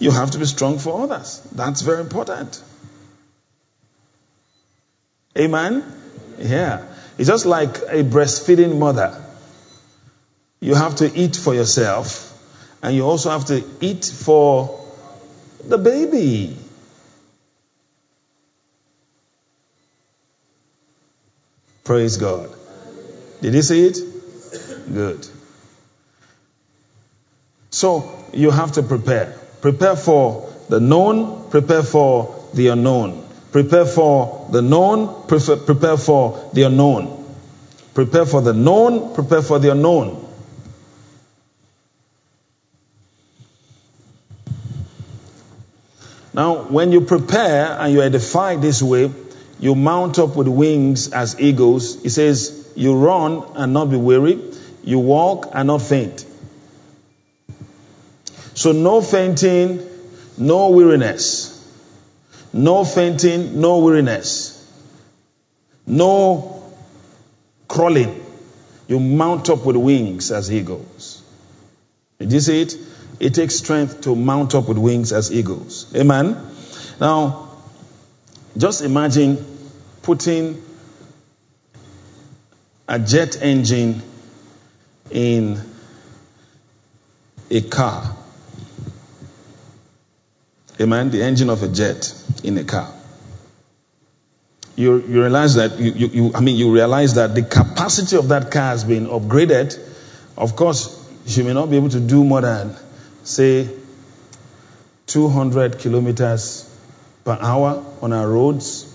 You have to be strong for others. That's very important. Amen? Yeah. It's just like a breastfeeding mother. You have to eat for yourself, and you also have to eat for the baby. Praise God. Did you see it? Good. So you have to prepare. Prepare for the known, prepare for the unknown. Prepare for the known, prepare for the unknown. Prepare for the known, prepare for the unknown. Now, when you prepare and you edify this way, you mount up with wings as eagles. He says, You run and not be weary. You walk and not faint. So, no fainting, no weariness. No fainting, no weariness. No crawling. You mount up with wings as eagles. Did you see it? It takes strength to mount up with wings as eagles. Amen. Now, just imagine putting a jet engine in a car. Amen. The engine of a jet in a car. You, you realize that you, you, you, I mean you realize that the capacity of that car has been upgraded. Of course, you may not be able to do more than say 200 kilometers per hour on our roads.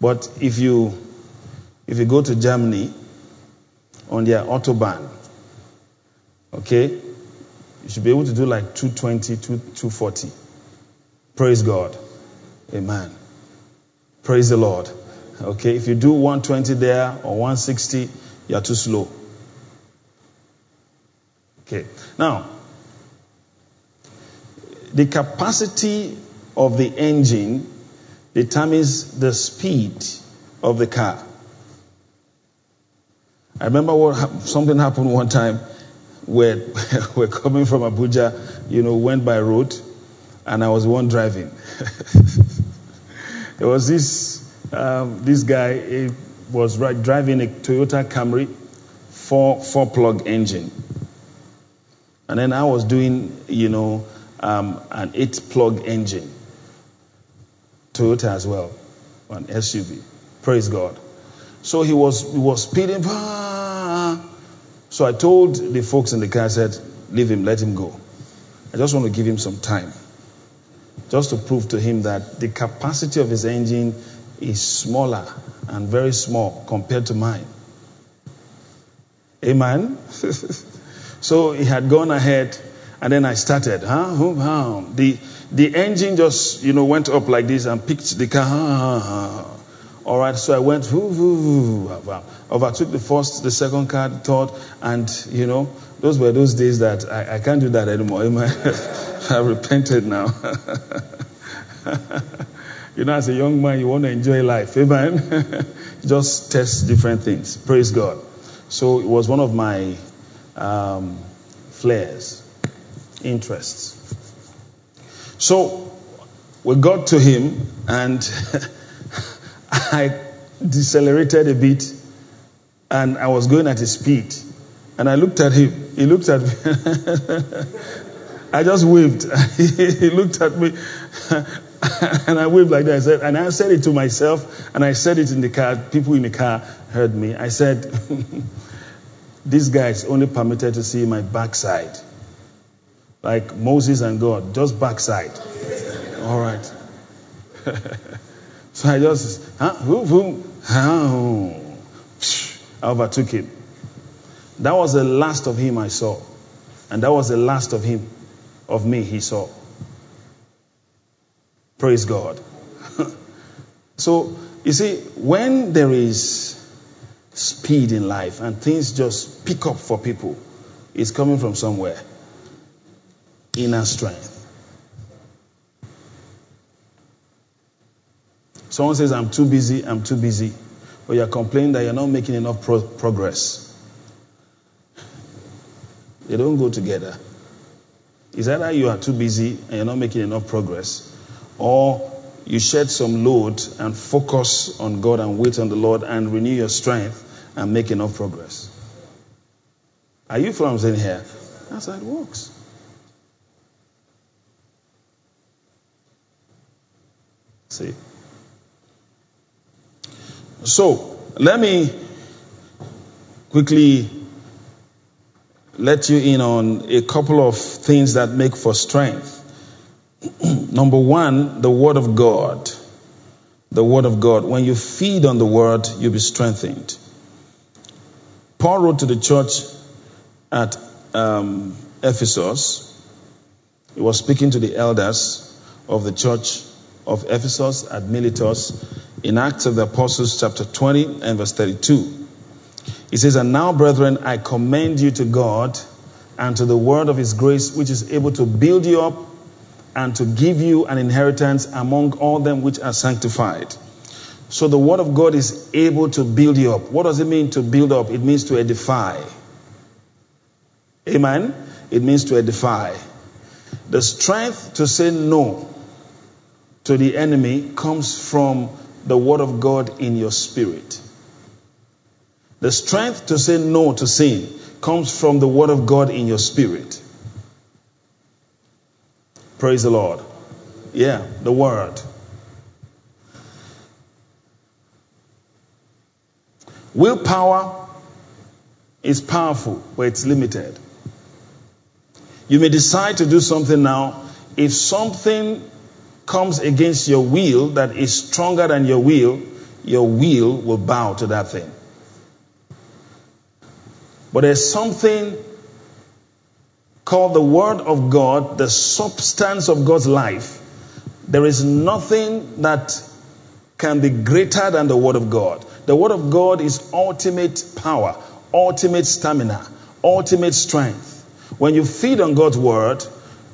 But if you if you go to Germany on their autobahn, okay, you should be able to do like 220, 240. Praise God. Amen. Praise the Lord. Okay, if you do 120 there or 160, you're too slow. Okay, now, the capacity of the engine determines the speed of the car. I remember what something happened one time where we're coming from Abuja, you know, went by road, and I was one driving. there was this um, this guy he was driving a Toyota Camry four four plug engine, and then I was doing you know um, an eight plug engine, Toyota as well, an SUV. Praise God. So he was he was speeding. So I told the folks in the car, I said, leave him, let him go. I just want to give him some time. Just to prove to him that the capacity of his engine is smaller and very small compared to mine. Amen. so he had gone ahead, and then I started. Huh? The the engine just you know went up like this and picked the car. All right, so I went, overtook the first, the second car, the third, and you know, those were those days that I, I can't do that anymore. I repented now. you know, as a young man, you want to enjoy life. Amen. Just test different things. Praise God. So it was one of my um, flares, interests. So we got to him, and I decelerated a bit and I was going at a speed. And I looked at him. He looked at me. I just waved. he looked at me and I waved like that. I said, and I said it to myself and I said it in the car. People in the car heard me. I said, this guy is only permitted to see my backside. Like Moses and God, just backside. All right. So I just, huh? Boom, boom, huh? I overtook him. That was the last of him I saw. And that was the last of him, of me he saw. Praise God. so, you see, when there is speed in life and things just pick up for people, it's coming from somewhere. Inner strength. Someone says, I'm too busy, I'm too busy. But you're complaining that you're not making enough pro- progress. They don't go together. Is either you are too busy and you're not making enough progress, or you shed some load and focus on God and wait on the Lord and renew your strength and make enough progress. Are you from saying here? That's how it works. See? So, let me quickly let you in on a couple of things that make for strength. Number one, the Word of God. The Word of God. When you feed on the Word, you'll be strengthened. Paul wrote to the church at um, Ephesus. He was speaking to the elders of the church of Ephesus at Miletus in Acts of the Apostles, chapter 20 and verse 32. He says, And now, brethren, I commend you to God and to the word of his grace, which is able to build you up and to give you an inheritance among all them which are sanctified. So the word of God is able to build you up. What does it mean to build up? It means to edify. Amen? It means to edify. The strength to say no to the enemy comes from the word of God in your spirit. The strength to say no to sin comes from the word of God in your spirit. Praise the Lord. Yeah, the word. Willpower is powerful, but it's limited. You may decide to do something now. If something comes against your will that is stronger than your will, your will will bow to that thing. But there's something called the Word of God, the substance of God's life. There is nothing that can be greater than the Word of God. The Word of God is ultimate power, ultimate stamina, ultimate strength. When you feed on God's Word,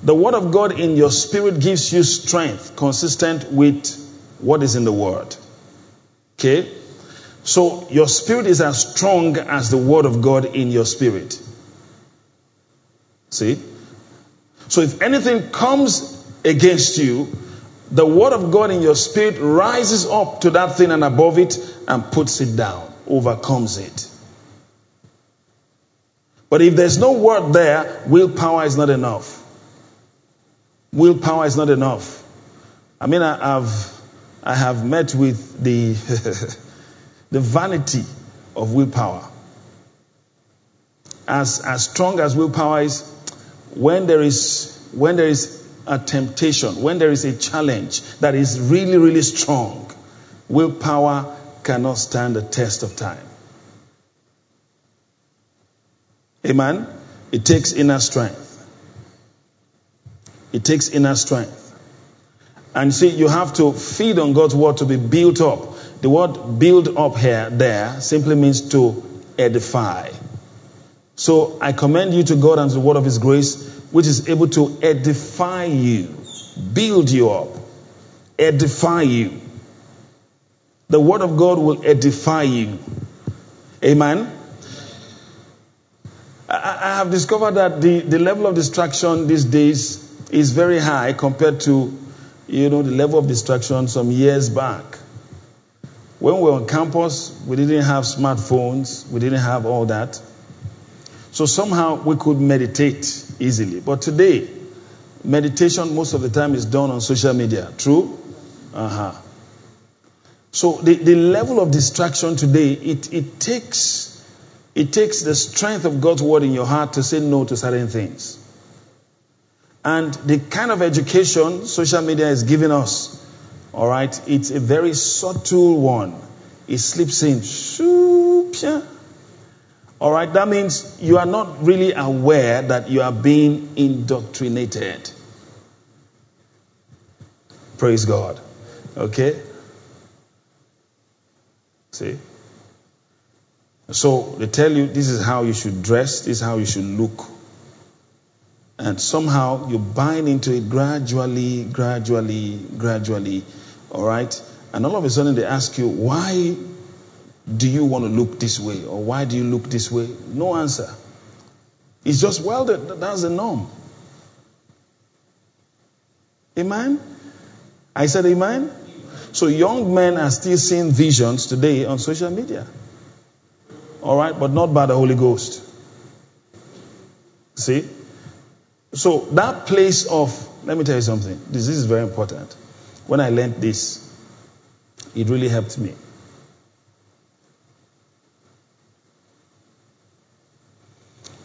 the Word of God in your spirit gives you strength consistent with what is in the Word. Okay? So your spirit is as strong as the Word of God in your spirit. See? So if anything comes against you, the word of God in your spirit rises up to that thing and above it and puts it down, overcomes it. But if there's no word there, willpower is not enough. Willpower is not enough. I mean, I have, I have met with the, the vanity of willpower. As, as strong as willpower is, when there is, when there is a temptation, when there is a challenge that is really, really strong, willpower cannot stand the test of time. Amen? It takes inner strength. It takes inner strength. And see, you have to feed on God's word to be built up. The word build up here, there, simply means to edify. So I commend you to God and to the word of His grace which is able to edify you, build you up, edify you. The Word of God will edify you. Amen. I have discovered that the, the level of distraction these days is very high compared to you know the level of distraction some years back. When we were on campus, we didn't have smartphones, we didn't have all that. So somehow we could meditate easily. But today, meditation most of the time is done on social media. True? Uh-huh. So the, the level of distraction today, it, it takes it takes the strength of God's word in your heart to say no to certain things. And the kind of education social media is giving us, all right, it's a very subtle one. It slips in. All right, that means you are not really aware that you are being indoctrinated. Praise God. Okay? See? So they tell you this is how you should dress, this is how you should look. And somehow you bind into it gradually, gradually, gradually. All right? And all of a sudden they ask you, why do you want to look this way? Or why do you look this way? No answer. It's just, well, that, that's the norm. Amen? I said amen? So young men are still seeing visions today on social media. All right, but not by the Holy Ghost. See? So that place of, let me tell you something. This, is very important. When I learned this, it really helped me.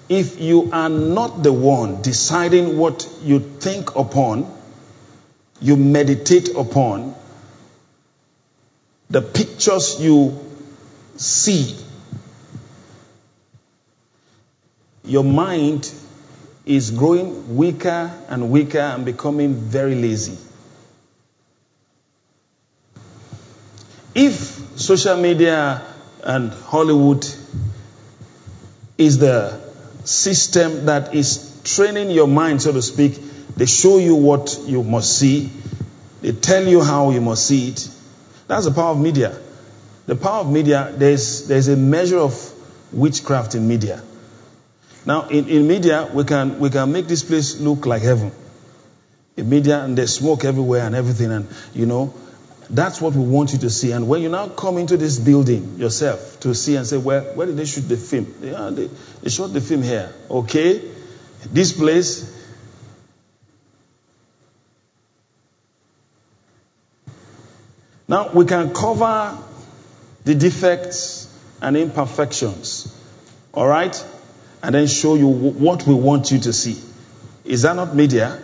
if you are not the one deciding what you think upon, you meditate upon, the pictures you see, your mind is growing weaker and weaker and becoming very lazy. If social media and Hollywood is the system that is training your mind, so to speak. They show you what you must see, they tell you how you must see it. That's the power of media. The power of media, there's, there's a measure of witchcraft in media. Now, in, in media, we can, we can make this place look like heaven. In media, and there's smoke everywhere and everything, and you know, that's what we want you to see. And when you now come into this building yourself to see and say, where, where did they shoot the film? Yeah, they, they shot the film here. Okay. This place. Now we can cover the defects and imperfections. All right? And then show you what we want you to see. Is that not media?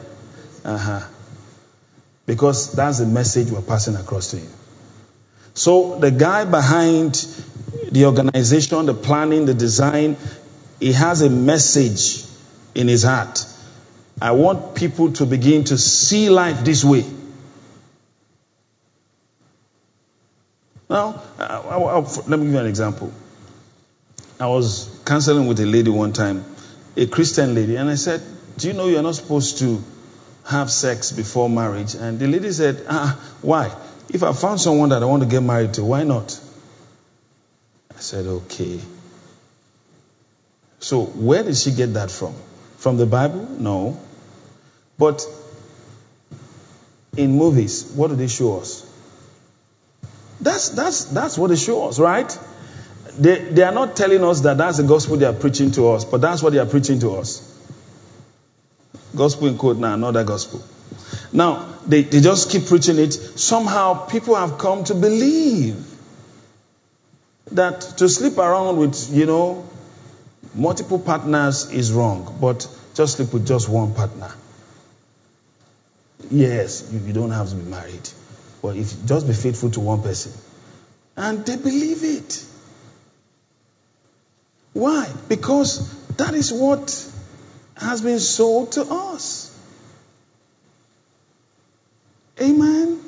Uh huh. Because that's the message we're passing across to you. So the guy behind the organization, the planning, the design, he has a message in his heart. I want people to begin to see life this way. Now, I, I, I, let me give you an example. I was counseling with a lady one time, a Christian lady, and I said, Do you know you're not supposed to have sex before marriage? And the lady said, Ah, why? If I found someone that I want to get married to, why not? I said, Okay. So, where did she get that from? From the Bible? No. But in movies, what do they show us? That's, that's, that's what they show us, right? They, they are not telling us that that's the gospel they are preaching to us, but that's what they are preaching to us. Gospel in quote now, another gospel. Now, they, they just keep preaching it. Somehow, people have come to believe that to sleep around with, you know, multiple partners is wrong, but just sleep with just one partner. Yes, you, you don't have to be married, but if just be faithful to one person. And they believe it. Why? Because that is what has been sold to us. Amen?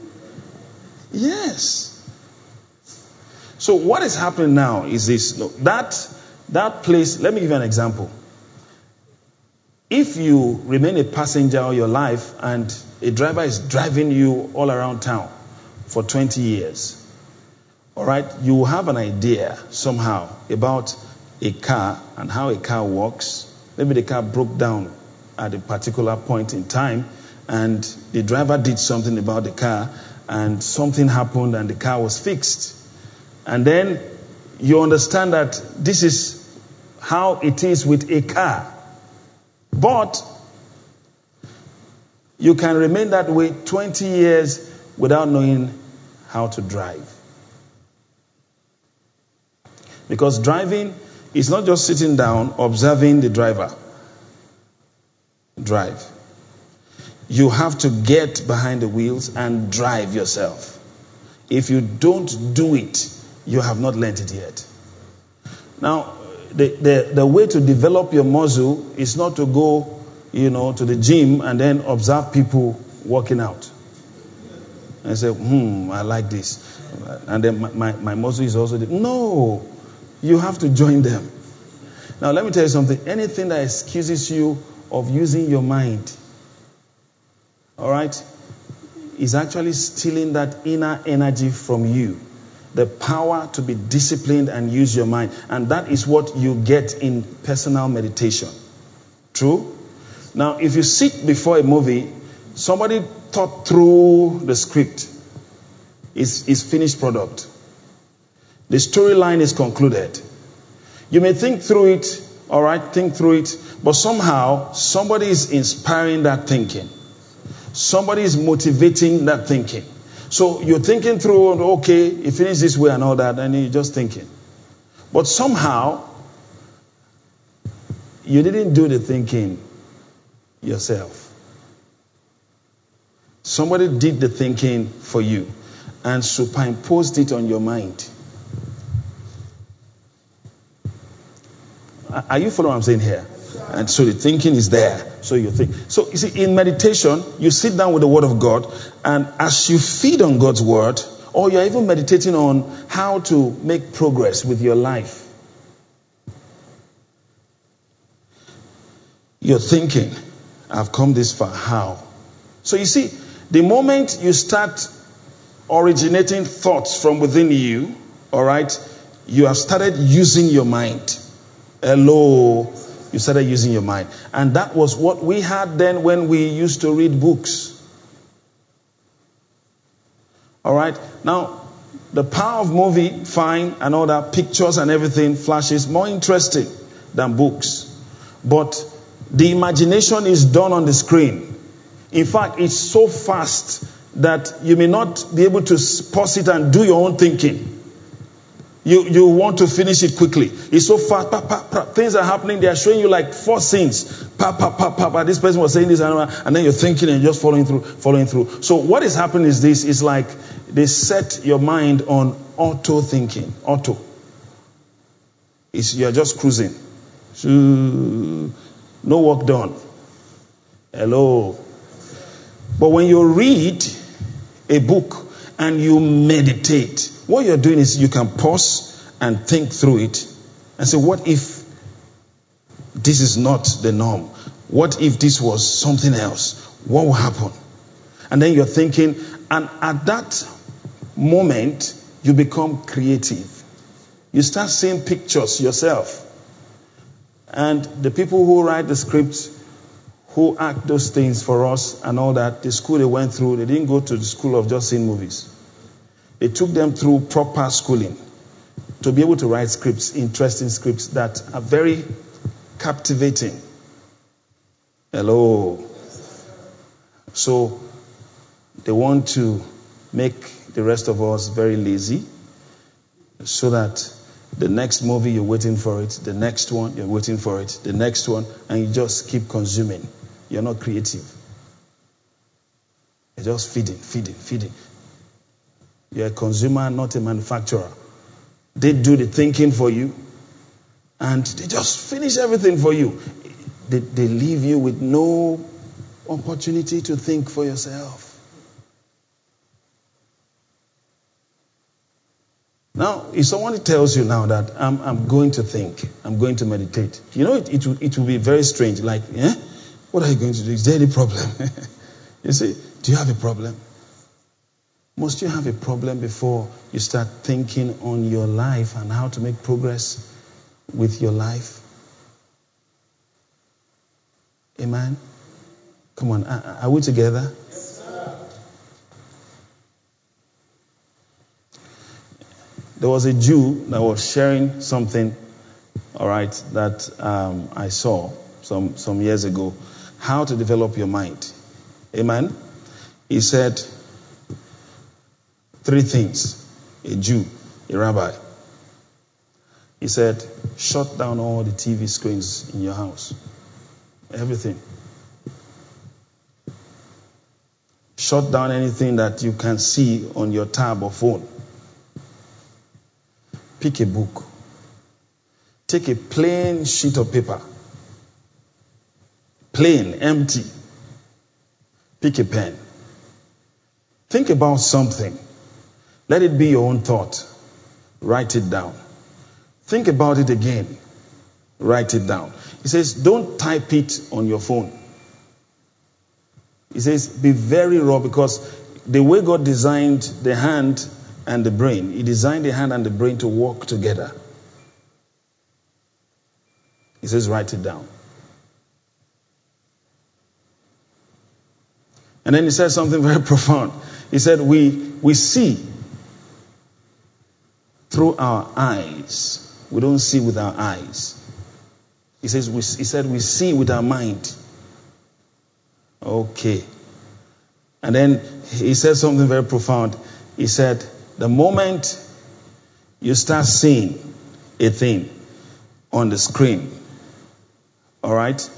Yes. So what is happening now is this. Look, that, that place, let me give you an example. If you remain a passenger all your life and a driver is driving you all around town for 20 years, all right, you have an idea somehow about a car and how a car works. Maybe the car broke down at a particular point in time and the driver did something about the car and something happened and the car was fixed. And then you understand that this is how it is with a car. But you can remain that way 20 years without knowing how to drive. Because driving is not just sitting down observing the driver drive. You have to get behind the wheels and drive yourself. If you don't do it, you have not learned it yet. Now, the, the, the way to develop your muscle is not to go, you know, to the gym and then observe people working out. And say, hmm, I like this. And then my, my, my muscle is also. No, you have to join them. Now, let me tell you something. Anything that excuses you of using your mind, all right, is actually stealing that inner energy from you. The power to be disciplined and use your mind. And that is what you get in personal meditation. True? Now, if you sit before a movie, somebody thought through the script, is, is finished product. The storyline is concluded. You may think through it, all right, think through it, but somehow somebody is inspiring that thinking. Somebody is motivating that thinking. So you're thinking through, okay, you finish this way and all that, and you're just thinking. But somehow, you didn't do the thinking yourself. Somebody did the thinking for you and superimposed it on your mind. Are you following what I'm saying here? And so the thinking is there. So you think. So you see, in meditation, you sit down with the Word of God, and as you feed on God's Word, or you're even meditating on how to make progress with your life, you're thinking, I've come this far. How? So you see, the moment you start originating thoughts from within you, all right, you have started using your mind. Hello. You started using your mind. And that was what we had then when we used to read books. All right. Now, the power of movie, fine, and all that, pictures and everything, flashes, more interesting than books. But the imagination is done on the screen. In fact, it's so fast that you may not be able to pause it and do your own thinking. You, you want to finish it quickly. It's so fast. Pa, pa, pa, things are happening. They are showing you like four scenes. Pa, pa, pa, pa, pa. This person was saying this, and, then you're thinking and just following through, following through. So what is happening is this: is like they set your mind on auto thinking. Auto. It's, you're just cruising. No work done. Hello. But when you read a book and you meditate. What you're doing is you can pause and think through it and say, what if this is not the norm? What if this was something else? What will happen? And then you're thinking, and at that moment, you become creative. You start seeing pictures yourself. And the people who write the scripts, who act those things for us and all that, the school they went through, they didn't go to the school of just seeing movies. They took them through proper schooling to be able to write scripts, interesting scripts that are very captivating. Hello. So they want to make the rest of us very lazy so that the next movie you're waiting for it, the next one you're waiting for it, the next one, and you just keep consuming. You're not creative. You're just feeding, feeding, feeding. You're a consumer, not a manufacturer. They do the thinking for you, and they just finish everything for you. They, they leave you with no opportunity to think for yourself. Now, if someone tells you now that I'm, I'm going to think, I'm going to meditate, you know, it, it, will, it will be very strange. Like, eh? What are you going to do? Is there any problem? you see, Do you have a problem? Must you have a problem before you start thinking on your life and how to make progress with your life? Amen? Come on, are, we together? there was a Jew that was sharing something, all right, that um, I saw some, some years ago. How to develop your mind. Amen? He said three things. A Jew, a rabbi. He said, shut down all the TV screens in your house. Everything. Shut down anything that you can see on your tab or phone. Pick a book. Take a plain sheet of paper. Plain, empty. Pick a pen. Think about something. Let it be your own thought. Write it down. Think about it again. Write it down. He says, don't type it on your phone. He says, be very raw because the way God designed the hand and the brain. He designed the hand and the brain to work together. He says, write it down. And then he said something very profound. He said, We, we see through our eyes. We don't see with our eyes. He says, we, he said, we see with our mind. Okay. And then he said something very profound. He said, the moment you start seeing a thing on the screen, all right,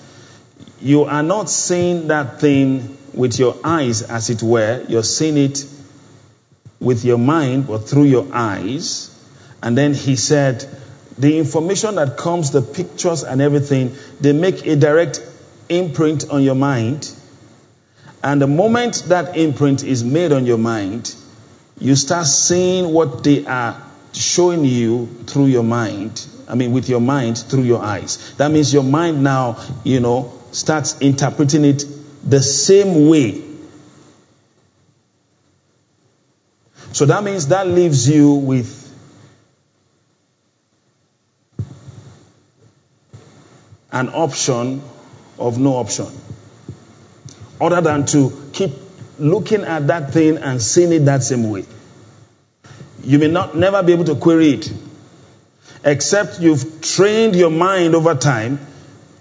you are not seeing that thing with your eyes, as it were. You're seeing it with your mind, but through your eyes. And then he said, the information that comes, the pictures and everything, they make a direct imprint on your mind. And the moment that imprint is made on your mind, you start seeing what they are showing you through your mind. I mean, with your mind through your eyes. That means your mind now, you know, starts interpreting it the same way. So that means that leaves you with an option of no option. Other than to keep looking at that thing and seeing it that same way. You may not never be able to query it, except you've trained your mind over time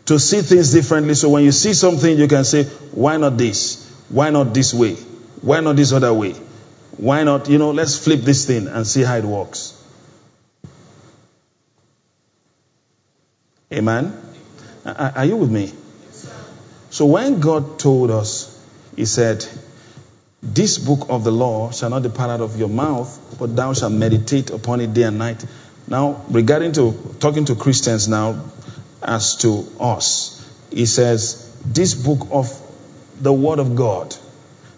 to see things differently. So when you see something, you can say, why not this? Why not this way? Why not this other way? Why not, you know, let's flip this thing and see how it works. Amen? Uh, are you with me? So when God told us, He said, this book of the law shall not depart out of your mouth, but thou shalt meditate upon it day and night. Now, regarding to talking to Christians now, as to us, he says, This book of the Word of God,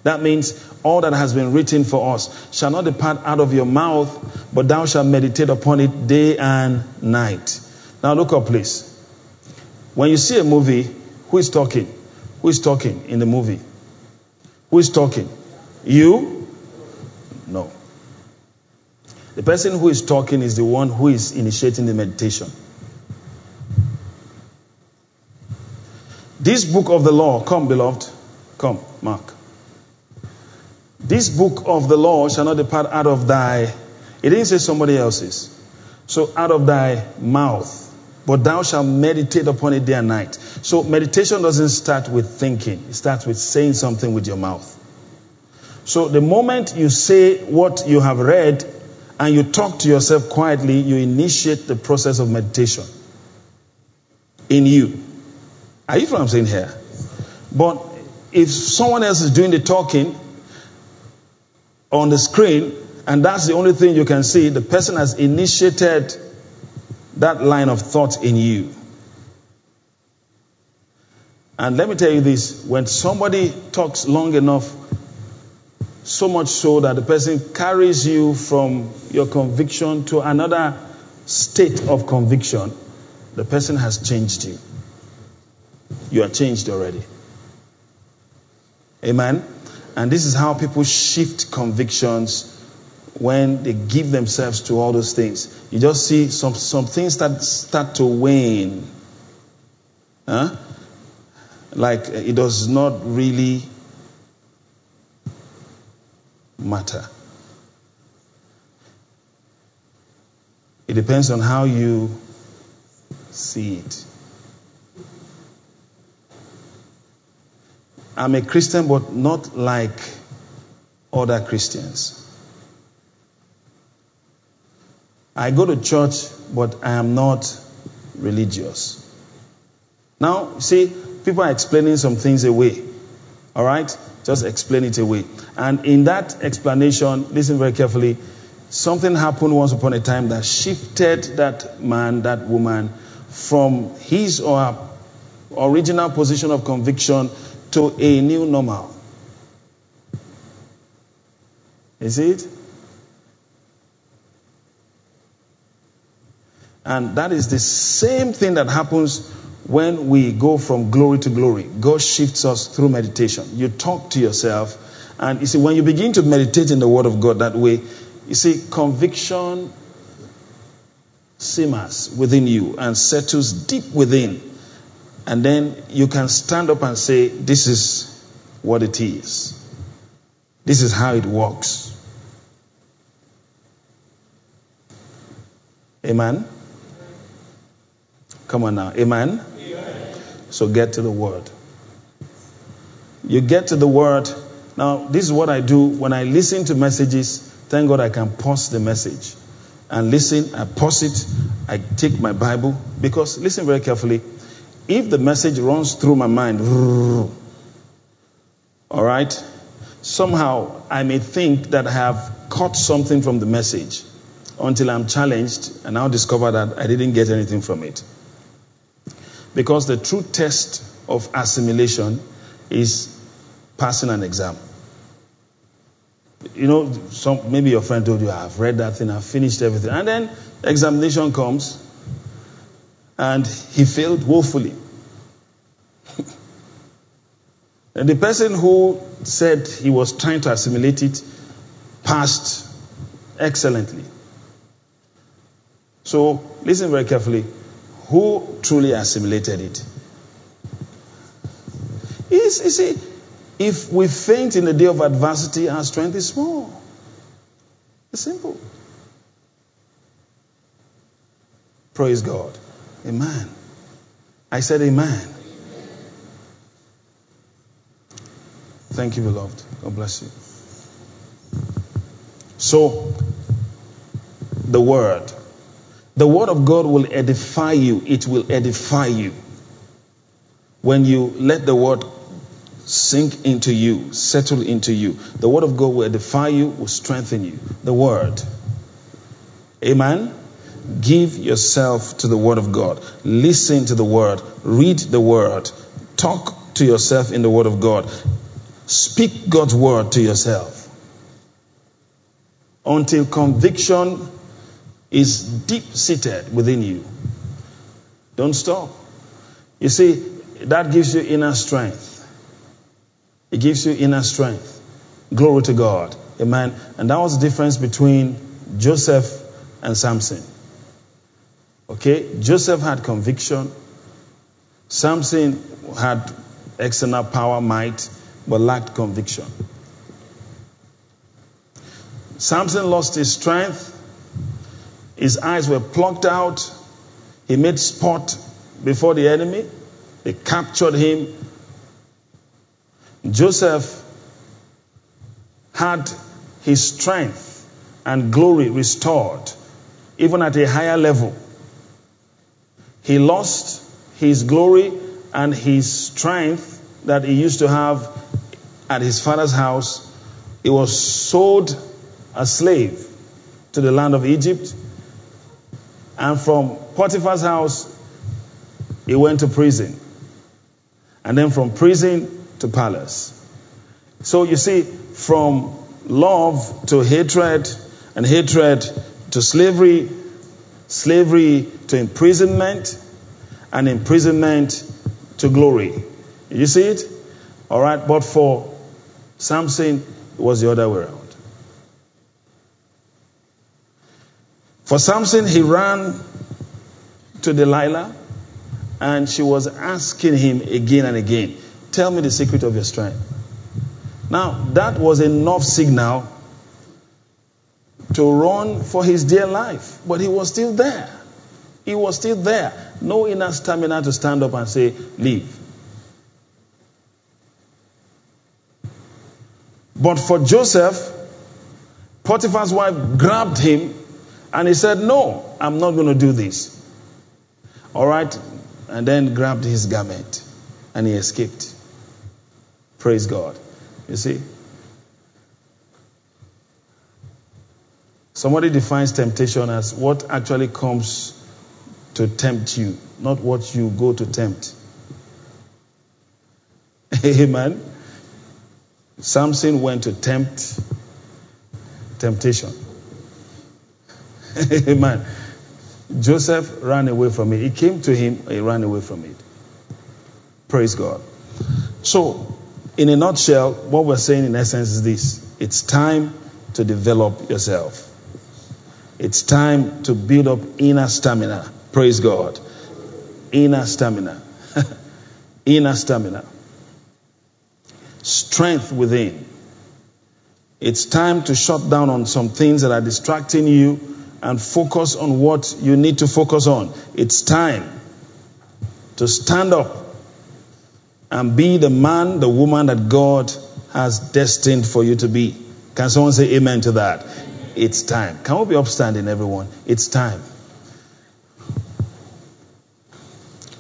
That means all that has been written for us shall not depart out of your mouth, but thou shalt meditate upon it day and night. Now look up, please. When you see a movie, who is talking? Who is talking in the movie? Who is talking? You? No. The person who is talking is the one who is initiating the meditation. This book of the law, come, beloved. Come, Mark. This book of the law shall not depart out of thy. It didn't say somebody else's. So out of thy mouth. But thou shalt meditate upon it day and night. So meditation doesn't start with thinking. It starts with saying something with your mouth. So the moment you say what you have read and you talk to yourself quietly, you initiate the process of meditation in you. Are you what I'm saying here? But if someone else is doing the talking on the screen and that's the only thing you can see, the person has initiated that line of thought in you. And let me tell you this when somebody talks long enough, so much so that the person carries you from your conviction to another state of conviction, the person has changed you. You are changed already. Amen. And this is how people shift convictions when they give themselves to all those things. You just see some, some things that start to wane. Huh? Like uh, it does not really matter. It depends on how you see it. I'm a Christian, but not like other Christians. I go to church, but I am not religious. Now, see, people are explaining some things away. All right? Just explain it away. And in that explanation, listen very carefully. Something happened once upon a time that shifted that man, that woman, from his or her original position of conviction to a new normal. Is it? And that is the same thing that happens when we go from glory to glory. God shifts us through meditation. You talk to yourself, and you see, when you begin to meditate in the Word of God that way, you see, conviction simmers within you and settles deep within. And then you can stand up and say, This is what it is. This is how it works. Amen. Come on now. Amen? Amen? So get to the word. You get to the word. Now, this is what I do when I listen to messages. Thank God I can pause the message and listen. I pause it. I take my Bible because, listen very carefully. If the message runs through my mind, all right, somehow I may think that I have caught something from the message until I'm challenged and I'll discover that I didn't get anything from it. Because the true test of assimilation is passing an exam. You know, some, maybe your friend told you, I've read that thing, I've finished everything. And then examination comes, and he failed woefully. and the person who said he was trying to assimilate it passed excellently. So, listen very carefully. Who truly assimilated it? you see, if we faint in the day of adversity, our strength is small. It's simple. Praise God. Amen. I said amen. Thank you, beloved. God bless you. So, the word. The word of God will edify you. It will edify you. When you let the word sink into you, settle into you, the word of God will edify you, will strengthen you. The word. Amen. Give yourself to the word of God. Listen to the word. Read the word. Talk to yourself in the word of God. Speak God's word to yourself until conviction is deep seated within you. Don't stop. You see, that gives you inner strength. It gives you inner strength. Glory to God. Amen. And that was the difference between Joseph and Samson. Okay? Joseph had conviction. Samson had external power, might, but lacked conviction. Samson lost his strength. His eyes were plucked out. He made sport before the enemy. They captured him. Joseph had his strength and glory restored, even at a higher level. He lost his glory and his strength that he used to have at his father's house. He was sold a slave to the land of Egypt. And from Potiphar's house, he went to prison. And then from prison to palace. So you see, from love to hatred, and hatred to slavery, slavery to imprisonment, and imprisonment to glory. You see it? All right, but for Samson, it was the other way around. For Samson, he ran to Delilah and she was asking him again and again, Tell me the secret of your strength. Now, that was enough signal to run for his dear life, but he was still there. He was still there. No inner stamina to stand up and say, Leave. But for Joseph, Potiphar's wife grabbed him and he said, No, I'm not going to do this. All right? And then grabbed his garment and he escaped. Praise God. You see? Somebody defines temptation as what actually comes to tempt you, not what you go to tempt. Amen. Samson went to tempt temptation. Amen. Joseph ran away from it. He came to him, he ran away from it. Praise God. So, in a nutshell, what we're saying in essence is this it's time to develop yourself. It's time to build up inner stamina. Praise God. Inner stamina. inner stamina strength within. It's time to shut down on some things that are distracting you and focus on what you need to focus on. It's time to stand up and be the man, the woman that God has destined for you to be. Can someone say amen to that? It's time. Can we be upstanding, everyone? It's time.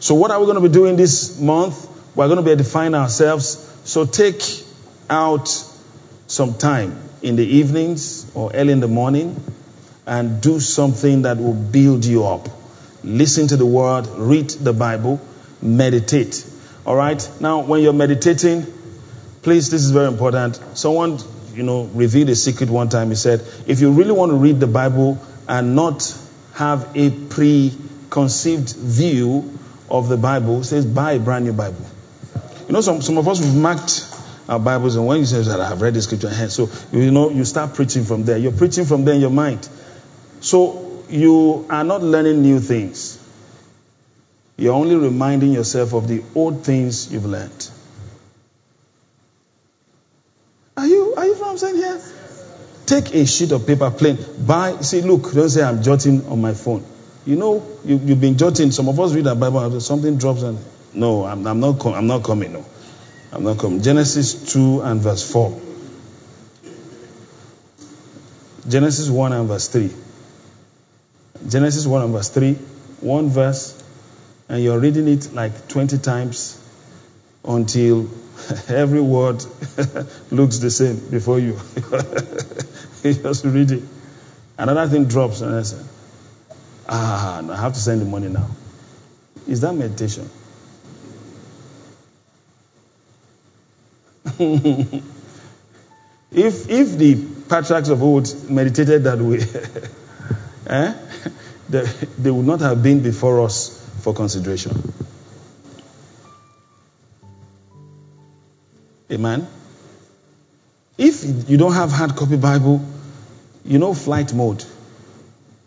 So, what are we going to be doing this month? We're going to be defining ourselves so take out some time in the evenings or early in the morning and do something that will build you up. Listen to the word, read the Bible, meditate. All right? Now, when you're meditating, please, this is very important. Someone, you know, revealed a secret one time. He said, if you really want to read the Bible and not have a preconceived view of the Bible, says buy a brand new Bible. You know, some, some of us have marked our Bibles, and when you say that I have read the scripture so you know, you start preaching from there. You're preaching from there in your mind. So you are not learning new things. You're only reminding yourself of the old things you've learned. Are you are you I'm saying here? Take a sheet of paper, plain. Buy. See, look. Don't say I'm jotting on my phone. You know, you, you've been jotting. Some of us read the Bible, something drops and no, I'm, I'm not. Com- I'm not coming. No, I'm not coming. Genesis two and verse four. Genesis one and verse three. Genesis one and verse three. One verse, and you're reading it like 20 times until every word looks the same before you. you just read it. Another thing drops, and I say, Ah, I have to send the money now. Is that meditation? if, if the patriarchs of old meditated that way, eh, they, they would not have been before us for consideration. Amen. If you don't have hard copy Bible, you know flight mode.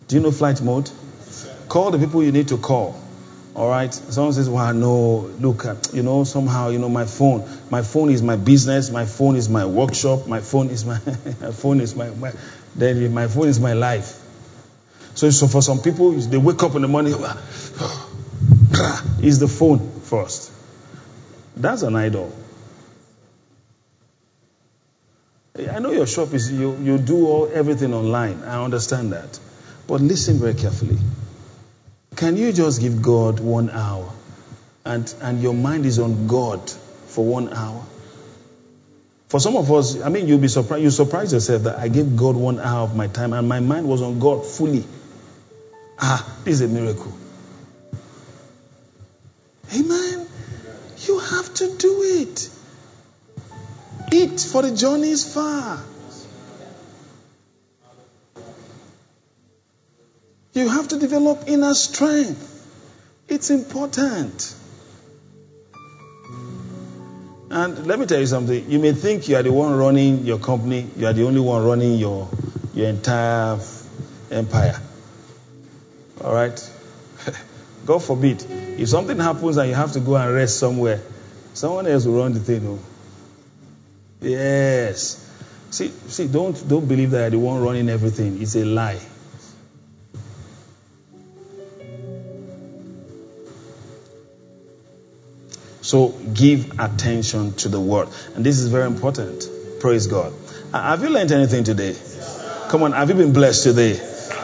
Do you know flight mode? Call the people you need to call. All right. Someone says, "Well, no. Look, you know, somehow, you know, my phone. My phone is my business. My phone is my workshop. My phone is my, my phone is my, my then my phone is my life." So, so for some people, they wake up in the morning, ah, ah, is the phone first. That's an idol. I know your shop is you, you do all everything online. I understand that. But listen very carefully. Can you just give God one hour and, and your mind is on God for one hour? For some of us, I mean, you'll be surprised. You surprise yourself that I gave God one hour of my time and my mind was on God fully. Ah, this is a miracle. Amen. You have to do it. Eat, for the journey is far. You have to develop inner strength. It's important. And let me tell you something. You may think you are the one running your company, you are the only one running your, your entire empire. All right? God forbid. If something happens and you have to go and rest somewhere, someone else will run the thing. Oh. Yes. See, see, don't don't believe that you're the one running everything. It's a lie. So give attention to the word. And this is very important. Praise God. Have you learned anything today? Come on, have you been blessed today?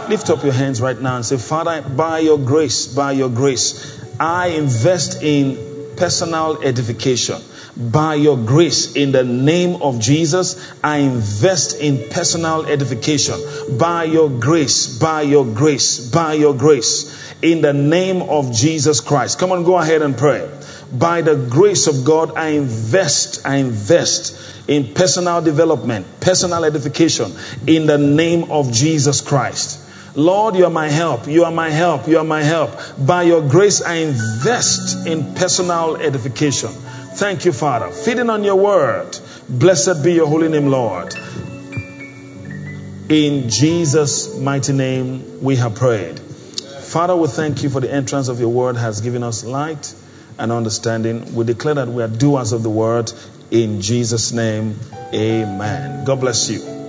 Lift up your hands right now and say, Father, by your grace, by your grace, I invest in personal edification by your grace, in the name of Jesus, I invest in personal edification. By your grace, by your grace, by your grace, in the name of Jesus Christ. Come on, go ahead and pray. By the grace of God, I invest, I invest in personal development, personal edification, in the name of Jesus Christ. Lord, you are my help. You are my help. You are my help. By your grace, I invest in personal edification. Thank you, Father. Feeding on your word. Blessed be your holy name, Lord. In Jesus' mighty name, we have prayed. Father, we thank you for the entrance of your word has given us light and understanding. We declare that we are doers of the word. In Jesus' name, amen. God bless you.